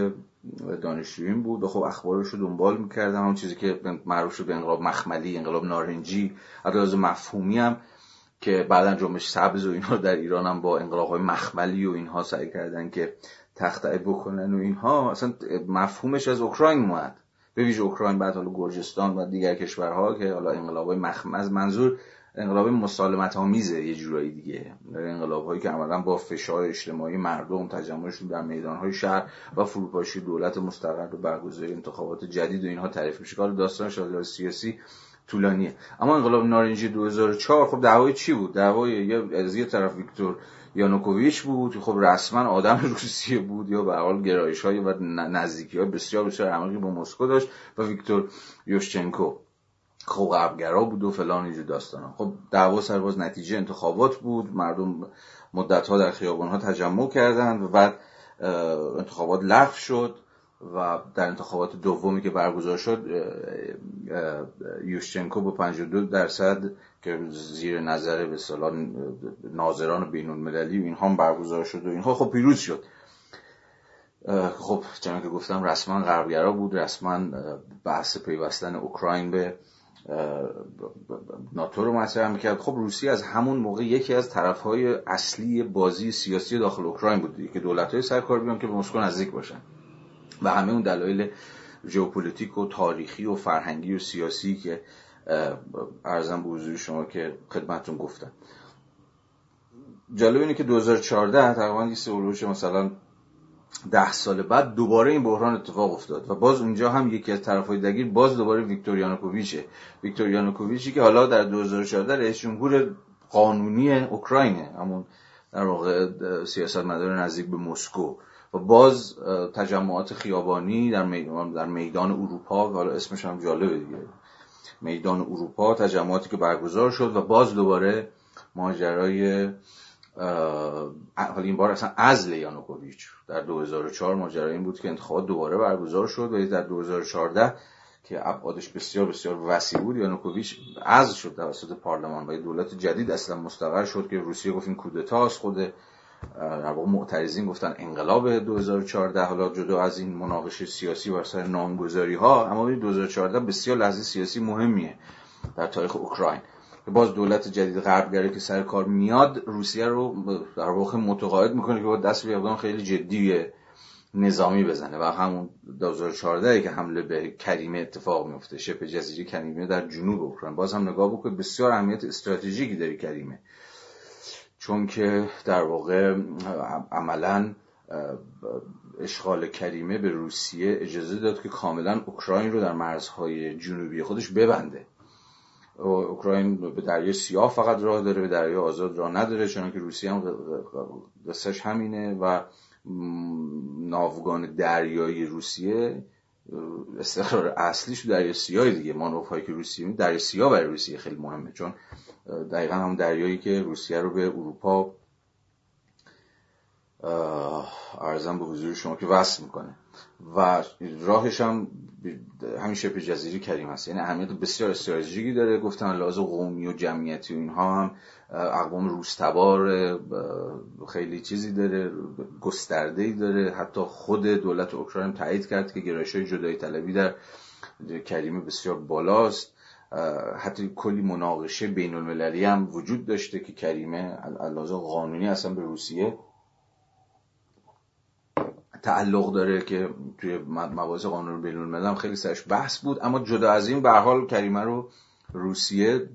دانشجوییم بود و خب اخبارش رو دنبال می‌کردم. اون چیزی که معروف شد به انقلاب مخملی انقلاب نارنجی. از مفهومی هم که بعدا جنبش سبز و اینها در ایران هم با انقلاب های مخملی و اینها سعی کردن که تخته بکنن و اینها اصلا مفهومش از اوکراین اومد. به ویژه اوکراین بعد حالا گرجستان و دیگر کشورها که حالا انقلاب مخمز منظور انقلاب مسالمت آمیزه یه جورایی دیگه. انقلاب هایی که عملا با فشار اجتماعی مردم تجمعشون در میدان های شهر و فروپاشی دولت مستقر و برگزاری انتخابات جدید و اینها تعریف میشه. کار داستان سیاسی طولانیه. اما انقلاب نارنجی 2004 خب دعوای چی بود؟ دعوای از یه طرف ویکتور یانوکوویچ بود خب رسما آدم روسیه بود یا به حال گرایش های و نزدیکی های بسیار بسیار عمیقی با مسکو داشت و ویکتور یوشچنکو. خب غربگرا بود و فلان اینجور داستان خب دعوا سر باز نتیجه انتخابات بود. مردم مدت ها در خیابان ها تجمع کردند و بعد انتخابات لغو شد. و در انتخابات دومی که برگزار شد یوشچنکو با 52 درصد که زیر نظر به سالان ناظران بین المللی و اینها برگزار شد و اینها خب پیروز شد. خب چون که گفتم رسما غربگرا بود رسما بحث پیوستن اوکراین به ناتو رو مطرح می‌کرد. خب روسیه از همون موقع یکی از طرفهای اصلی بازی سیاسی داخل اوکراین بود که دولت های سرکار بیان که به مسکو نزدیک باشن. و همه اون دلایل ژئوپلیتیک و تاریخی و فرهنگی و سیاسی که عرضم به حضور شما که خدمتتون گفتم. جالب اینه که 2014 تقریبا یه مثلا ده سال بعد دوباره این بحران اتفاق افتاد و باز اونجا هم یکی از طرفهای درگیر باز دوباره ویکتور یانوکوویچه. ویکتور یانوکوویچی که حالا در 2014 رئیس جمهور قانونی اوکراینه همون در واقع سیاست مدار نزدیک به مسکو. و باز تجمعات خیابانی در میدان, در میدان اروپا حالا اسمش هم جالبه دیگه. میدان اروپا تجمعاتی که برگزار شد و باز دوباره ماجرای حالا این بار اصلا ازل یانوکوویچ در 2004 ماجرا این بود که انتخابات دوباره برگزار شد و در 2014 که ابعادش بسیار بسیار وسیع بود یانوکوویچ از شد توسط پارلمان و دولت جدید اصلا مستقر شد که روسیه گفت این کودتاست خود در واقع معترضین گفتن انقلاب 2014 حالا جدا از این مناقشه سیاسی و سر نامگذاری ها اما 2014 بسیار لحظه سیاسی مهمیه در تاریخ اوکراین. باز دولت جدید غربگره که سر کار میاد روسیه رو در واقع متقاعد می‌کنه که با دست به خیلی جدی نظامی بزنه. و همون 2014 که حمله به کریمه اتفاق میفته شبه جزیره کریمه در جنوب اوکراین. باز هم نگاه بکنید بسیار اهمیت استراتژیکی داره کریمه. چون که در واقع عملا اشغال کریمه به روسیه اجازه داد که کاملا اوکراین رو در مرزهای جنوبی خودش ببنده. اوکراین به دریای سیاه فقط راه داره به دریای آزاد راه نداره چون که روسیه هم قصهش همینه و ناوگان دریایی روسیه استقرار اصلیش دریای سیاه دیگه مانوف هایی که روسیه دریای سیاه برای روسیه خیلی مهمه. چون دقیقا هم دریایی که روسیه رو به اروپا ارزم به حضور شما که وصل می‌کنه. و راهش هم همین شبه جزیره کریم هست. یعنی اهمیت بسیار استراتژیکی داره. گفتن لحاظ قومی و جمعیتی و اینها هم اقوام روستبار خیلی چیزی داره گسترده ای داره. حتی خود دولت اوکراین تایید کرد که گرایش های جدایی طلبی در کریمه بسیار بالاست. حتی کلی مناقشه بین المللی هم وجود داشته که کریمه لحاظ قانونی اصلا به روسیه تعلق داره که توی مباحث قانون بین الملل خیلی سرش بحث بود. اما جدا از این به حال کریمه رو روسیه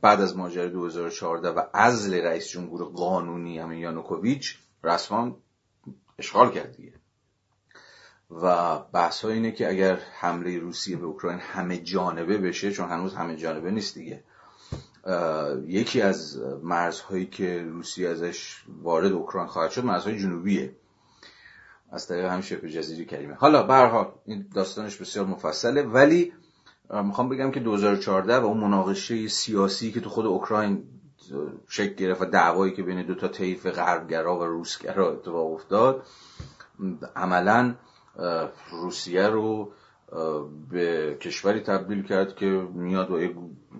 بعد از ماجرای 2014 و ازل رئیس جمهور قانونی همین یانوکوویچ رسما اشغال کرد دیگه. و بحث اینه که اگر حمله روسیه به اوکراین همه جانبه بشه چون هنوز همه جانبه نیست دیگه یکی از مرزهایی که روسیه ازش وارد اوکراین خواهد شد مرزهای جنوبیه. از طریق همین شبه جزیره کریمه. حالا به این داستانش بسیار مفصله ولی می‌خوام بگم که 2014 و اون مناقشه سیاسی که تو خود اوکراین شکل گرفت و دعوایی که بین دو تا طیف غربگرا و روسگرا اتفاق افتاد عملا روسیه رو به کشوری تبدیل کرد که میاد و یک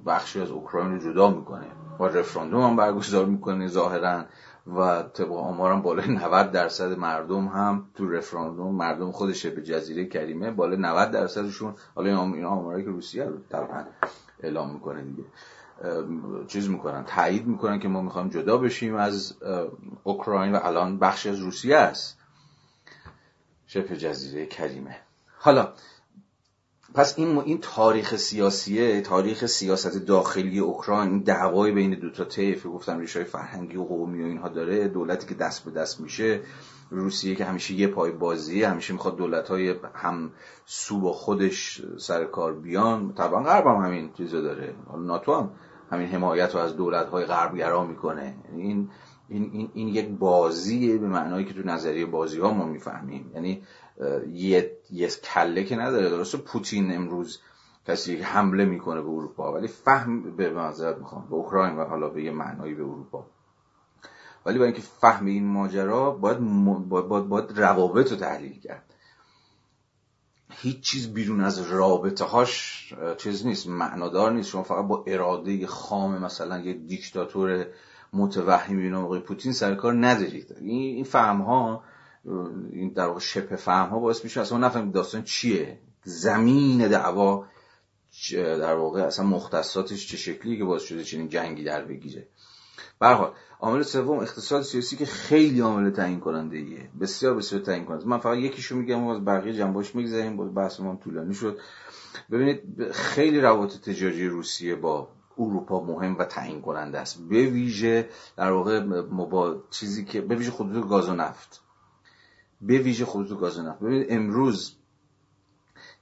بخشی از اوکراین رو جدا می‌کنه. و رفراندوم هم برگزار می‌کنه ظاهرا. و طبق آمارم بالای 90 درصد مردم هم تو رفراندوم مردم خودشه به جزیره کریمه بالای 90 درصدشون حالا این آمارایی که روسیه رو طبعا اعلام می‌کنه دیگه. چیز می‌کنن تایید می‌کنن که ما می‌خوایم جدا بشیم از اوکراین و الان بخشی از روسیه است. شبه جزیره کریمه. حالا پس این این تاریخ سیاسیه تاریخ سیاست داخلی اوکراین این دعوای بین دو تا طیف گفتم ریشه فرهنگی و قومی و اینها داره دولتی که دست به دست میشه روسیه که همیشه یه پای بازیه همیشه می‌خواد دولت های هم سو با خودش سر کار بیان. طبعا غرب هم همین چیزا داره. ناتو هم همین حمایت رو از دولت های غربگرا می‌کنه. یعنی این این, این, این یک بازیه به معنایی که تو نظریه بازی ها ما می‌فهمیم. یعنی یه, یه کله که نداره درسته؟ پوتین امروز کسی حمله می‌کنه به اروپا ولی فهم به معذرت می‌خوام به اوکراین و حالا به یه معنایی به اروپا. ولی برای اینکه فهم این ماجرا باید, باید, باید, باید روابط رو تحلیل کرد. هیچ چیز بیرون از رابطه هاش چیز نیست معنادار نیست. شما فقط با اراده خام مثلا یه دیکتاتور متوهمی به نام پوتین سرکار ندارید. این فهم ها این در واقع شبه فهم ها باعث میشه اصلا نفهمید داستان چیه. زمین دعوا در واقع اصلا مختصاتش چه شکلی که باعث شده چنین جنگی در بگیره. برحال عامل سوم اقتصاد سیاسی که خیلی عامل تعیین کننده ایه بسیار بسیار تعیین کننده من فقط یکیشو میگم و از بقیه جنباش می‌گذاریم بود بحث ما طولانی شد. ببینید خیلی روابط تجاری روسیه با اروپا مهم و تعیین کننده است. به ویژه در واقع مبا... چیزی که به ویژه خطوط گاز و نفت. به ویژه خطوط گاز و نفت. ببینید امروز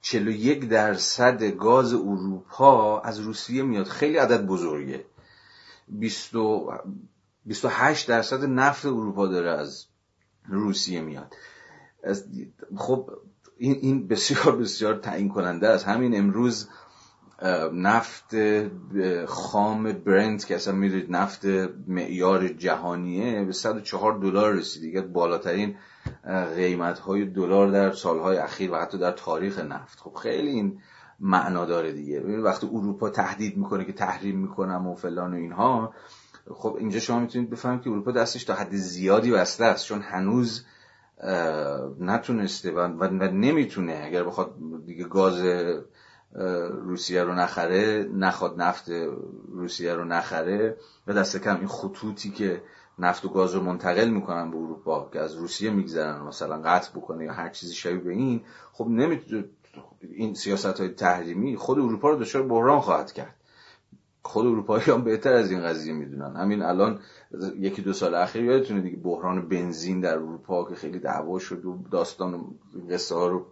41 درصد گاز اروپا از روسیه میاد. خیلی عدد بزرگه. 28 درصد نفت اروپا داره از روسیه میاد. خب این این بسیار بسیار تعیین کننده است. همین امروز نفت خام برنت که اصلا می‌دونید نفت معیار جهانیه به 104 دلار رسید دیگه بالاترین قیمت های دلار در سالهای اخیر و حتی در تاریخ نفت. خب خیلی این معنا داره دیگه. وقتی اروپا تهدید می‌کنه که تحریم می‌کنم و فلان و اینها خب اینجا شما می‌تونید بفهمید که اروپا دستش تا حد زیادی بسته است. چون هنوز نتونسته و, و نمی‌تونه. اگر بخواد دیگه گاز روسیه رو نخره نخواد نفت روسیه رو نخره. و دست کم این خطوطی که نفت و گاز رو منتقل می‌کنن به اروپا که از روسیه میگذرن مثلا قطع بکنه یا هر چیزی شبیه به این خب نمی‌تونه این سیاست های تحریمی خود اروپا رو دچار بحران خواهد کرد. خود اروپایی هم بهتر از این قضیه می‌دونن. همین الان یکی دو سال اخیر یادتونه دیگه بحران بنزین در اروپا که خیلی دعوا شد و داستان قصه ها رو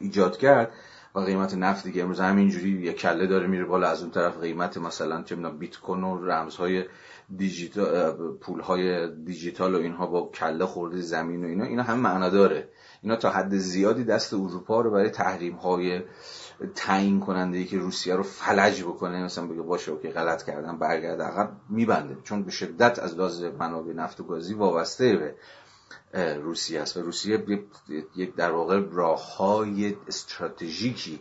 ایجاد کرد. و قیمت نفت دیگه. امروز همینجوری یه کله داره میره بالا. از اون طرف قیمت مثلا چه بیت کوین و رمزهای دیجیتال پولهای دیجیتال و اینها با کله خورده زمین و اینا اینا هم معنا داره. اینا تا حد زیادی دست اروپا رو برای تحریم های تعیین کننده ای که روسیه رو فلج بکنه مثلا بگه باشه که غلط کردن برگرد عقب میبنده. چون به شدت از لحاظ منابع نفت و گازی وابسته به روسیه است. و روسیه یک در واقع راه های استراتژیکی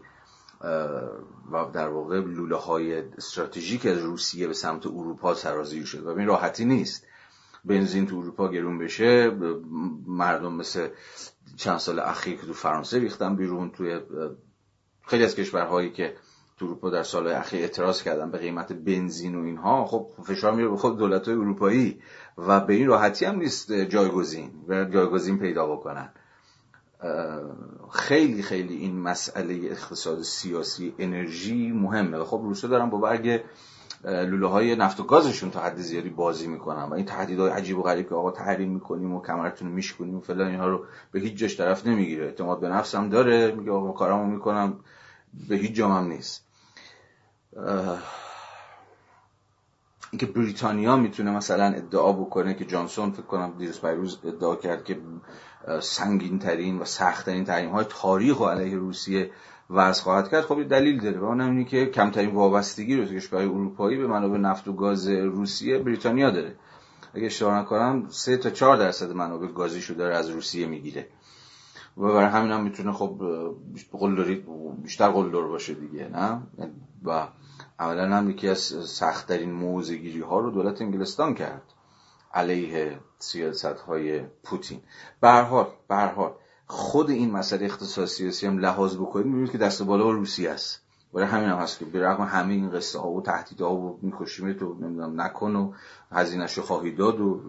و در واقع لوله های استراتژیک از روسیه به سمت اروپا سرازیر شد. و این راحتی نیست. بنزین تو اروپا گرون بشه مردم مثل چند سال اخیر که تو فرانسه ریختن بیرون توی خیلی از کشورهایی که تو اروپا در سال اخیر اعتراض کردن به قیمت بنزین و اینها خب فشار میره به خود دولت های اروپایی. و به این راحتی هم نیست جایگزین و جایگزین پیدا بکنن. خیلی خیلی این مسئله اقتصاد سیاسی انرژی مهمه. و خب روسیه دارن با برگ لوله های نفت و گازشون تا حد زیادی بازی می‌کنن و این تهدیدهای عجیب و غریب که آقا تحریم می‌کنیم و کمرتون میشکنیم و فلان اینها رو به هیچ جاش طرف نمی‌گیره. اعتماد به نفسم داره. میگه آقا کارامو می‌کنم. به هیچ جام هم نیست. اینکه بریتانیا می‌تونه مثلا ادعا بکنه که جانسون فکر کنم دیروز پیروز ادعا کرد که سنگین ترین و سخت ترین تحریم های تاریخ و علیه روسیه وضع خواهد کرد. خب دلیل داره. و اونم اینه که کمترین وابستگی رو کشورهای اروپایی به منابع نفت و گاز روسیه بریتانیا داره. اگه اشتباه نکنم سه تا چهار درصد منابع گازیشو داره از روسیه می‌گیره. و برای همین هم می‌تونه خب بیشتر قلدر باشه دیگه نه؟ و عملا هم یکی از سختترین موزگیری ها رو دولت انگلستان کرد. علیه سیاست های پوتین برحال برحال خود این مسئله اقتصاد سیاسی هم لحاظ بکنید می‌بینید که دست بالا روسیه است. برای همین هم هست که برغم همه این قصه ها و تهدیدها و میکشیمت تو نمی‌دونم نکن و هزینهش رو خواهی داد و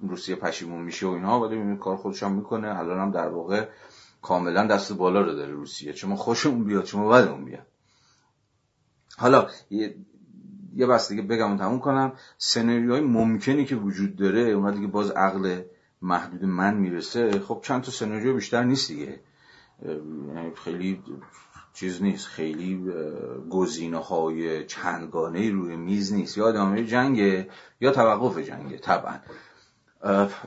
روسیه پشیمون میشه و اینها ولی می‌بینید کار خودش هم می‌کنه. الان هم در واقع کاملا دست بالا رو داره روسیه. چون خوشمون بیاد چون بدمون بیاد. حالا یه بس دیگه بگم و تموم کنم. سناریوهای ممکنی که وجود داره اونا دیگه باز عقل محدود من می‌رسه. خب چند تا سناریو بیشتر نیست دیگه. یعنی خیلی چیز نیست. خیلی گزینه های چندگانه روی میز نیست. یا ادامه جنگ یا توقف جنگ طبعا.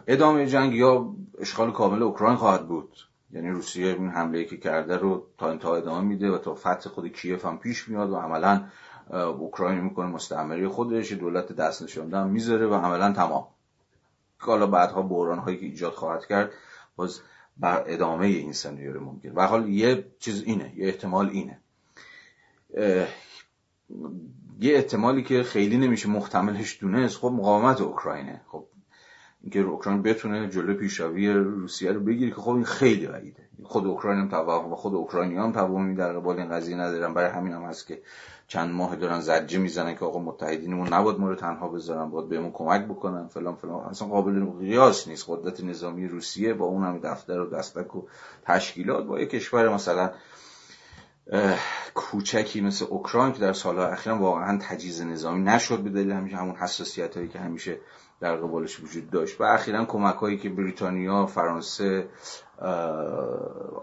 ادامه جنگ یا اشغال کامل اوکراین خواهد بود. یعنی روسیه این حمله که کرده رو تا انتها ادامه میده و تا فتح خود کیف هم پیش میاد و عملا اوکراین می‌کنه مستعمره خودش دولت دست نشانده هم می‌ذاره و عملا تمام. حالا بعدها بحران هایی که ایجاد خواهد کرد باز بر ادامه این سناریو ممکن. و حال یه چیز اینه یه احتمال اینه. یه احتمالی که خیلی نمیشه محتملش دونست خب مقاومت اوکراینه. خب اینکه اوکراین بتونه جلو پیشروی روسیه رو بگیره که خب این خیلی بعیده. خود اوکراین هم توهم و خود اوکراینی هم توهمی در قبال این قضیه ندارن. برای همین هم هست که چند ماه دارن زجه می‌زنن که آقا متحدینمون نباید ما رو تنها بذارن باید بهمون کمک بکنن فلان فلان. اصلا قابل قیاس نیست. قدرت نظامی روسیه با اون هم دفتر و دستک و تشکیلات با یک کشور مثلا کوچکی مثل اوکراین که در سالهای اخیر واقعا تجهیز نظامی نشد به دلیل همیشه همون حساسیت هایی که همیشه در قبالش وجود داشت. و اخیرا کمک هایی که بریتانیا فرانسه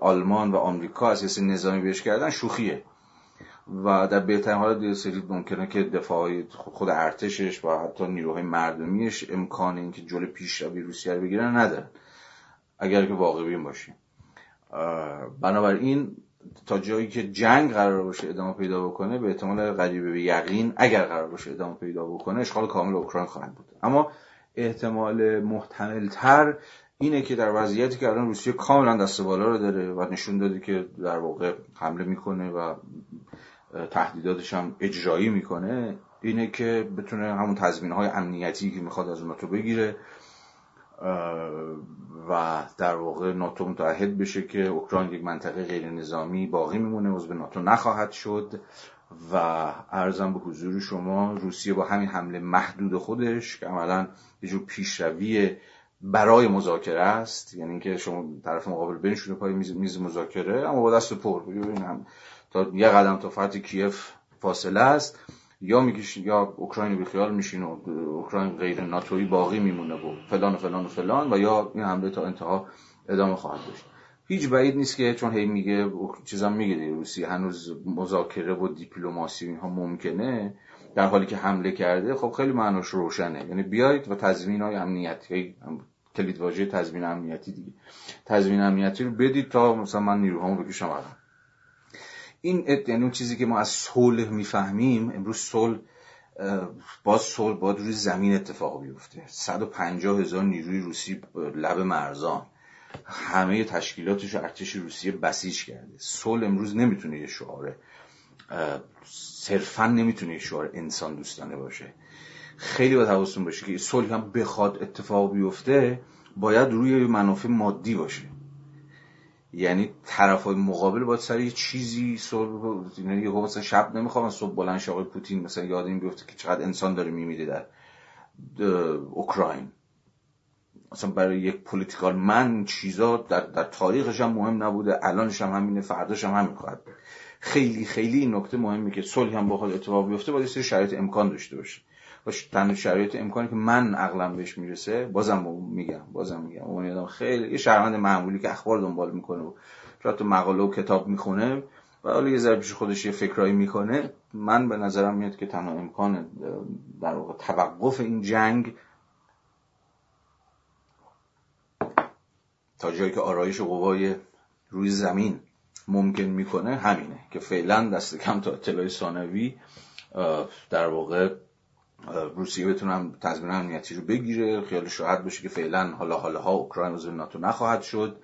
آلمان و آمریکا از نظامی بهش کردن شوخیه. و در بهترین حالت سری ممکنه که دفاع خود ارتشش و حتی نیروهای مردمیش امکان اینکه جلو پیشروی روسیه رو بگیرن ندارن. اگر که واقعی باشیم. بنابراین تا جایی که جنگ قرار باشه ادامه پیدا بکنه به احتمال قریب به یقین اگر قرار باشه ادامه پیدا بکنه اشغال کامل اوکراین خواهد بود. اما احتمال محتمل تر اینه که در وضعیتی که الان روسیه کاملا دست بالا رو داره و نشون داده که در واقع حمله می‌کنه و تهدیداتش هم اجرایی می‌کنه اینه که بتونه همون تضمین های امنیتی که می‌خواد از ناتو بگیره و در واقع ناتو متحد بشه که اوکراین یک منطقه غیر نظامی باقی میمونه به ناتو نخواهد شد و ارزم به حضور شما روسیه با همین حمله محدود خودش که عملا یه جور پیشروی برای مذاکره است. یعنی اینکه شما طرف مقابل بنشونه پای میز, میز مذاکره اما با دست پر. هم تا یه قدم تا فتح کیف فاصله است. یا میگیش یا اوکراین بیخیال میشین و اوکراین غیر ناتوی باقی میمونه و فلان و فلان و فلان و یا این حمله تا انتها ادامه خواهد داشت. هیچ بعید نیست که چون هی میگه چیزام میگه روسیه هنوز مذاکره و دیپلماسی اینها ممکنه در حالی که حمله کرده خب خیلی معناش روشنه. یعنی بیایید و تضمین های امنیتی کلید واژه تضمین امنیتی دیگه. تضمین امنیتی رو بدید تا مثلا من نیروهامو بکشم عقب این یعنی اون چیزی که ما از صلح می‌فهمیم امروز صلح باز صلح باید روی زمین اتفاق بیفته. 150 هزار نیروی روسی لب مرزان. همه تشکیلاتش ارتش روسیه بسیج کرده. صلح امروز نمی‌تونه یه شعاره صرفا نمی‌تونه یه شعار انسان دوستانه باشه. خیلی باید حواستون باشه که صلح هم بخواد اتفاق بیفته باید روی منافع مادی باشه. یعنی طرف های مقابل باید سر یه چیزی صبح یعنی یه مثلا شب نمی‌خوام صبح بلند شاقی پوتین مثلا یاد این بیفته که چقدر انسان داره میمیده در اوکراین. مثلا برای یک پولیتیکال من چیزا در, در تاریخش هم مهم نبوده الانش هم همینه فرداش هم همین خواهد خیلی خیلی این نکته مهمه که صلح هم بخواد اتفاق بیفته باید سری شرایط امکان داشته باشه. باش تن شرایط امکانی که من عقلم بهش می‌رسه بازم میگم بازم میگم. اون آدم خیلی یه شهروند معمولی که اخبار دنبال می‌کنه و تو مقاله و کتاب می‌خونه و حالا یه ذره پیش خودش یه فکرایی می‌کنه من به نظرم میاد که تنها امکان در واقع توقف این جنگ تا جایی که آرایش قوای روی زمین ممکن می‌کنه همینه که فعلا دست کم تا اطلاع ثانوی در واقع روسیه بتونم تضمین امنیتی رو بگیره. خیال شاید باشه که فعلا حالا حالا ها اوکراین عضو ناتو نخواهد شد.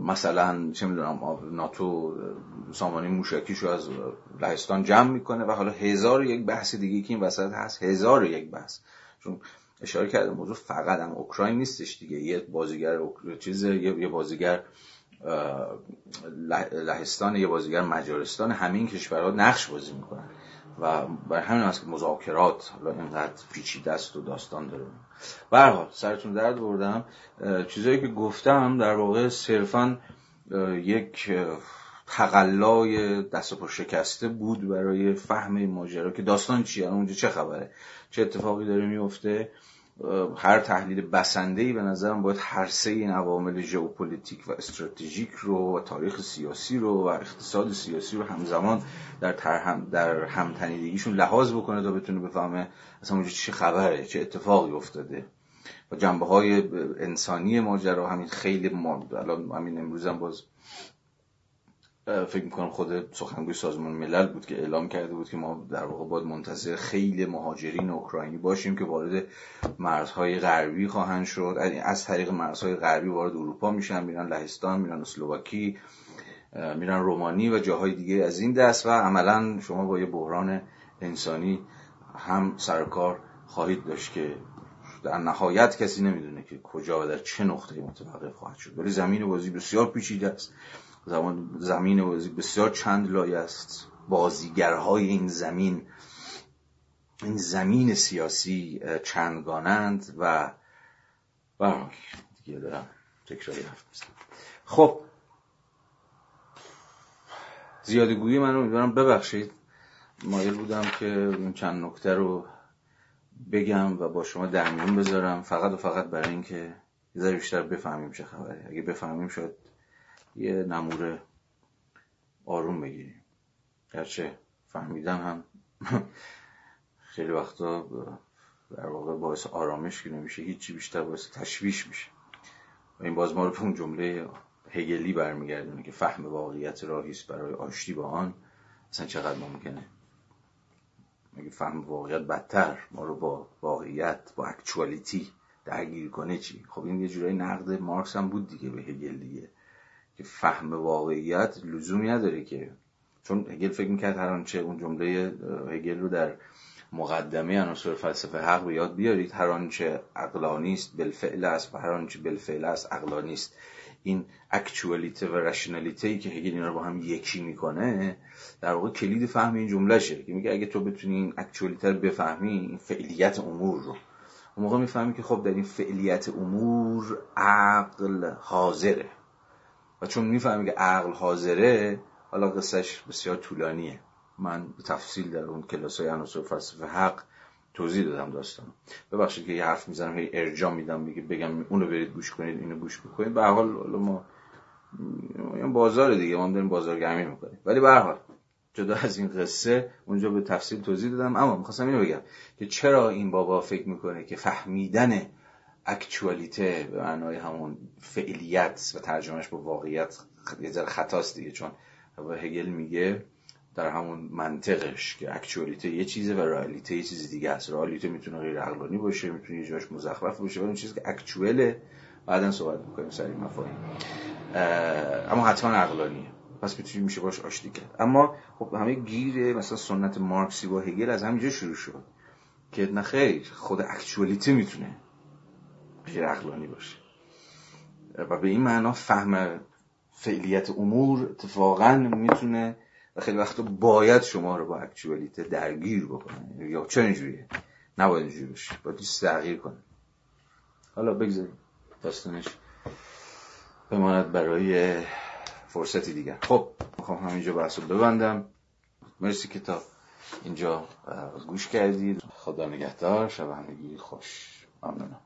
مثلا چه می‌دونم ناتو سامانه موشکیشو از لهستان جمع می‌کنه و حالا هزار یک بحث دیگه که این وسط هست هزار یک بحث. چون اشاره کرده موضوع فقط هم اوکراین نیستش دیگه. یه بازیگر چیز یه بازیگر لهستان یه بازیگر مجارستان همین کشورها نقش بازی می‌کنن. و برای همین هست که مذاکرات حالا اینقدر پیچیده است و داستان داره. به سرتون درد بردم. چیزایی که گفتم در واقع صرفا یک تقلای دست پا شکسته بود برای فهم ماجرا که داستان چیه؟ اونجا چه خبره؟ چه اتفاقی داره میفته؟ هر تحلیل بسنده به نظرم باید هر سه این عوامل ژئوپلیتیک و استراتژیک رو و تاریخ سیاسی رو و اقتصاد سیاسی رو همزمان در هم در همتنیدگیشون لحاظ بکنه تا بتونه بفهمه اصلا اونجا چه خبره چه اتفاقی افتاده. و جنبه های انسانی ماجرا همین خیلی ما الان همین امروز هم باز فکر می‌کنم خود سخنگوی سازمان ملل بود که اعلام کرده بود که ما در واقع باید منتظر خیلی مهاجرین اوکراینی باشیم که وارد مرزهای غربی خواهند شد. از طریق مرزهای غربی وارد اروپا میشن میرن لهستان میرن اسلوواکی میرن رومانی و جاهای دیگه از این دست و عملا شما با یه بحران انسانی هم سرکار خواهید داشت که در نهایت کسی نمی‌دونه که کجا و در چه نقطه متوقف خواهد شد. ولی زمین بازی بسیار پیچیده است. زمان زمین بسیار چند لایه است. بازیگرهای این زمین این زمین سیاسی چندگانند و و دیگه دارم تکراری حرف خب زیاده گویی من رو می‌دونم ببخشید. مایل بودم که این چند نکته رو بگم و با شما در میون بذارم. فقط و فقط برای اینکه یه بیشتر بفهمیم چه خبره. اگه بفهمیم شاید یه نمور آروم بگیریم. گرچه فهمیدن هم خیلی وقتا در واقع باعث آرامش که نمیشه هیچی بیشتر باعث تشویش میشه. و این باز ما رو اون جمله هگلی برمیگردونه که فهم واقعیت راهی است برای آشتی با آن. اصلا چقدر ممکنه؟ مگه فهم واقعیت بدتر؟ ما رو با واقعیت با اکچوالیتی درگیر کنه چی؟ خب این یه جورایی نقد مارکس هم بود دیگه به هگل دیگه. که فهم واقعیت لزومی نداره که. چون هگل فکر می‌کرد هر آنچه اون جمله هگل رو در مقدمه عناصر فلسفه حق به یاد بیارید هر آنچه عقلانی است بالفعل است و هر آنچه بالفعل است عقلانی است این اکچوالیته و رشنالیته که هگل اینا رو با هم یکی می‌کنه در واقع کلید فهم این جمله شه که میگه اگه تو بتونی این اکچوالیته رو بفهمی این فعلیت امور رو. اون موقع می‌فهمی که خب در این فعلیت امور عقل حاضره. و چون می‌فهمی که عقل حاضره حالا قصهش بسیار طولانیه. من به تفصیل در اون کلاس های عناصر فلسفه حق توضیح دادم داستان ببخشید که یه حرف می‌زنم هی ارجام میدم میگه بگم اونو برید گوش کنید اینو گوش بکنید. به حال ما این بازار دیگه ما داریم بازارگرمی می‌کنیم. ولی به حال جدا از این قصه اونجا به تفصیل توضیح دادم. اما می‌خواستم اینو بگم که چرا این بابا فکر می‌کنه که فهمیدن اکچوالیته به معنای همون فعلیت و ترجمهش با واقعیت یه ذره خطاست دیگه چون هگل میگه در همون منطقش که اکچوالیته یه چیزه و رئالیته یه چیز دیگه است. رئالیته می‌تونه غیر عقلانی باشه می‌تونه یه جاش مزخرف باشه ولی چیزی که اکچواله بعدا صحبت می‌کنیم سری مفاهیم. اما حتما عقلانیه. پس می‌تونی میشه باش آشتی کرد. اما خب همه گیر مثلا سنت مارکسی با هگل از همینجا شروع شد که نه خیر خود اکچوالیته می‌تونه غیر عقلانی باشه. و به این معنا فهم فعلیت امور اتفاقا می‌تونه و خیلی وقتا باید شما رو با اکچوالیته درگیر بکنه. یا چه اینجوریه؟ نباید اینجوری باشه. باید تغییر کنه. حالا بگذاریم. داستانش بماند برای فرصتی دیگر. خب می‌خوام همینجا بحث رو ببندم. مرسی که تا اینجا گوش کردید. خدا نگهدار. شب همگی خوش. ممنونم.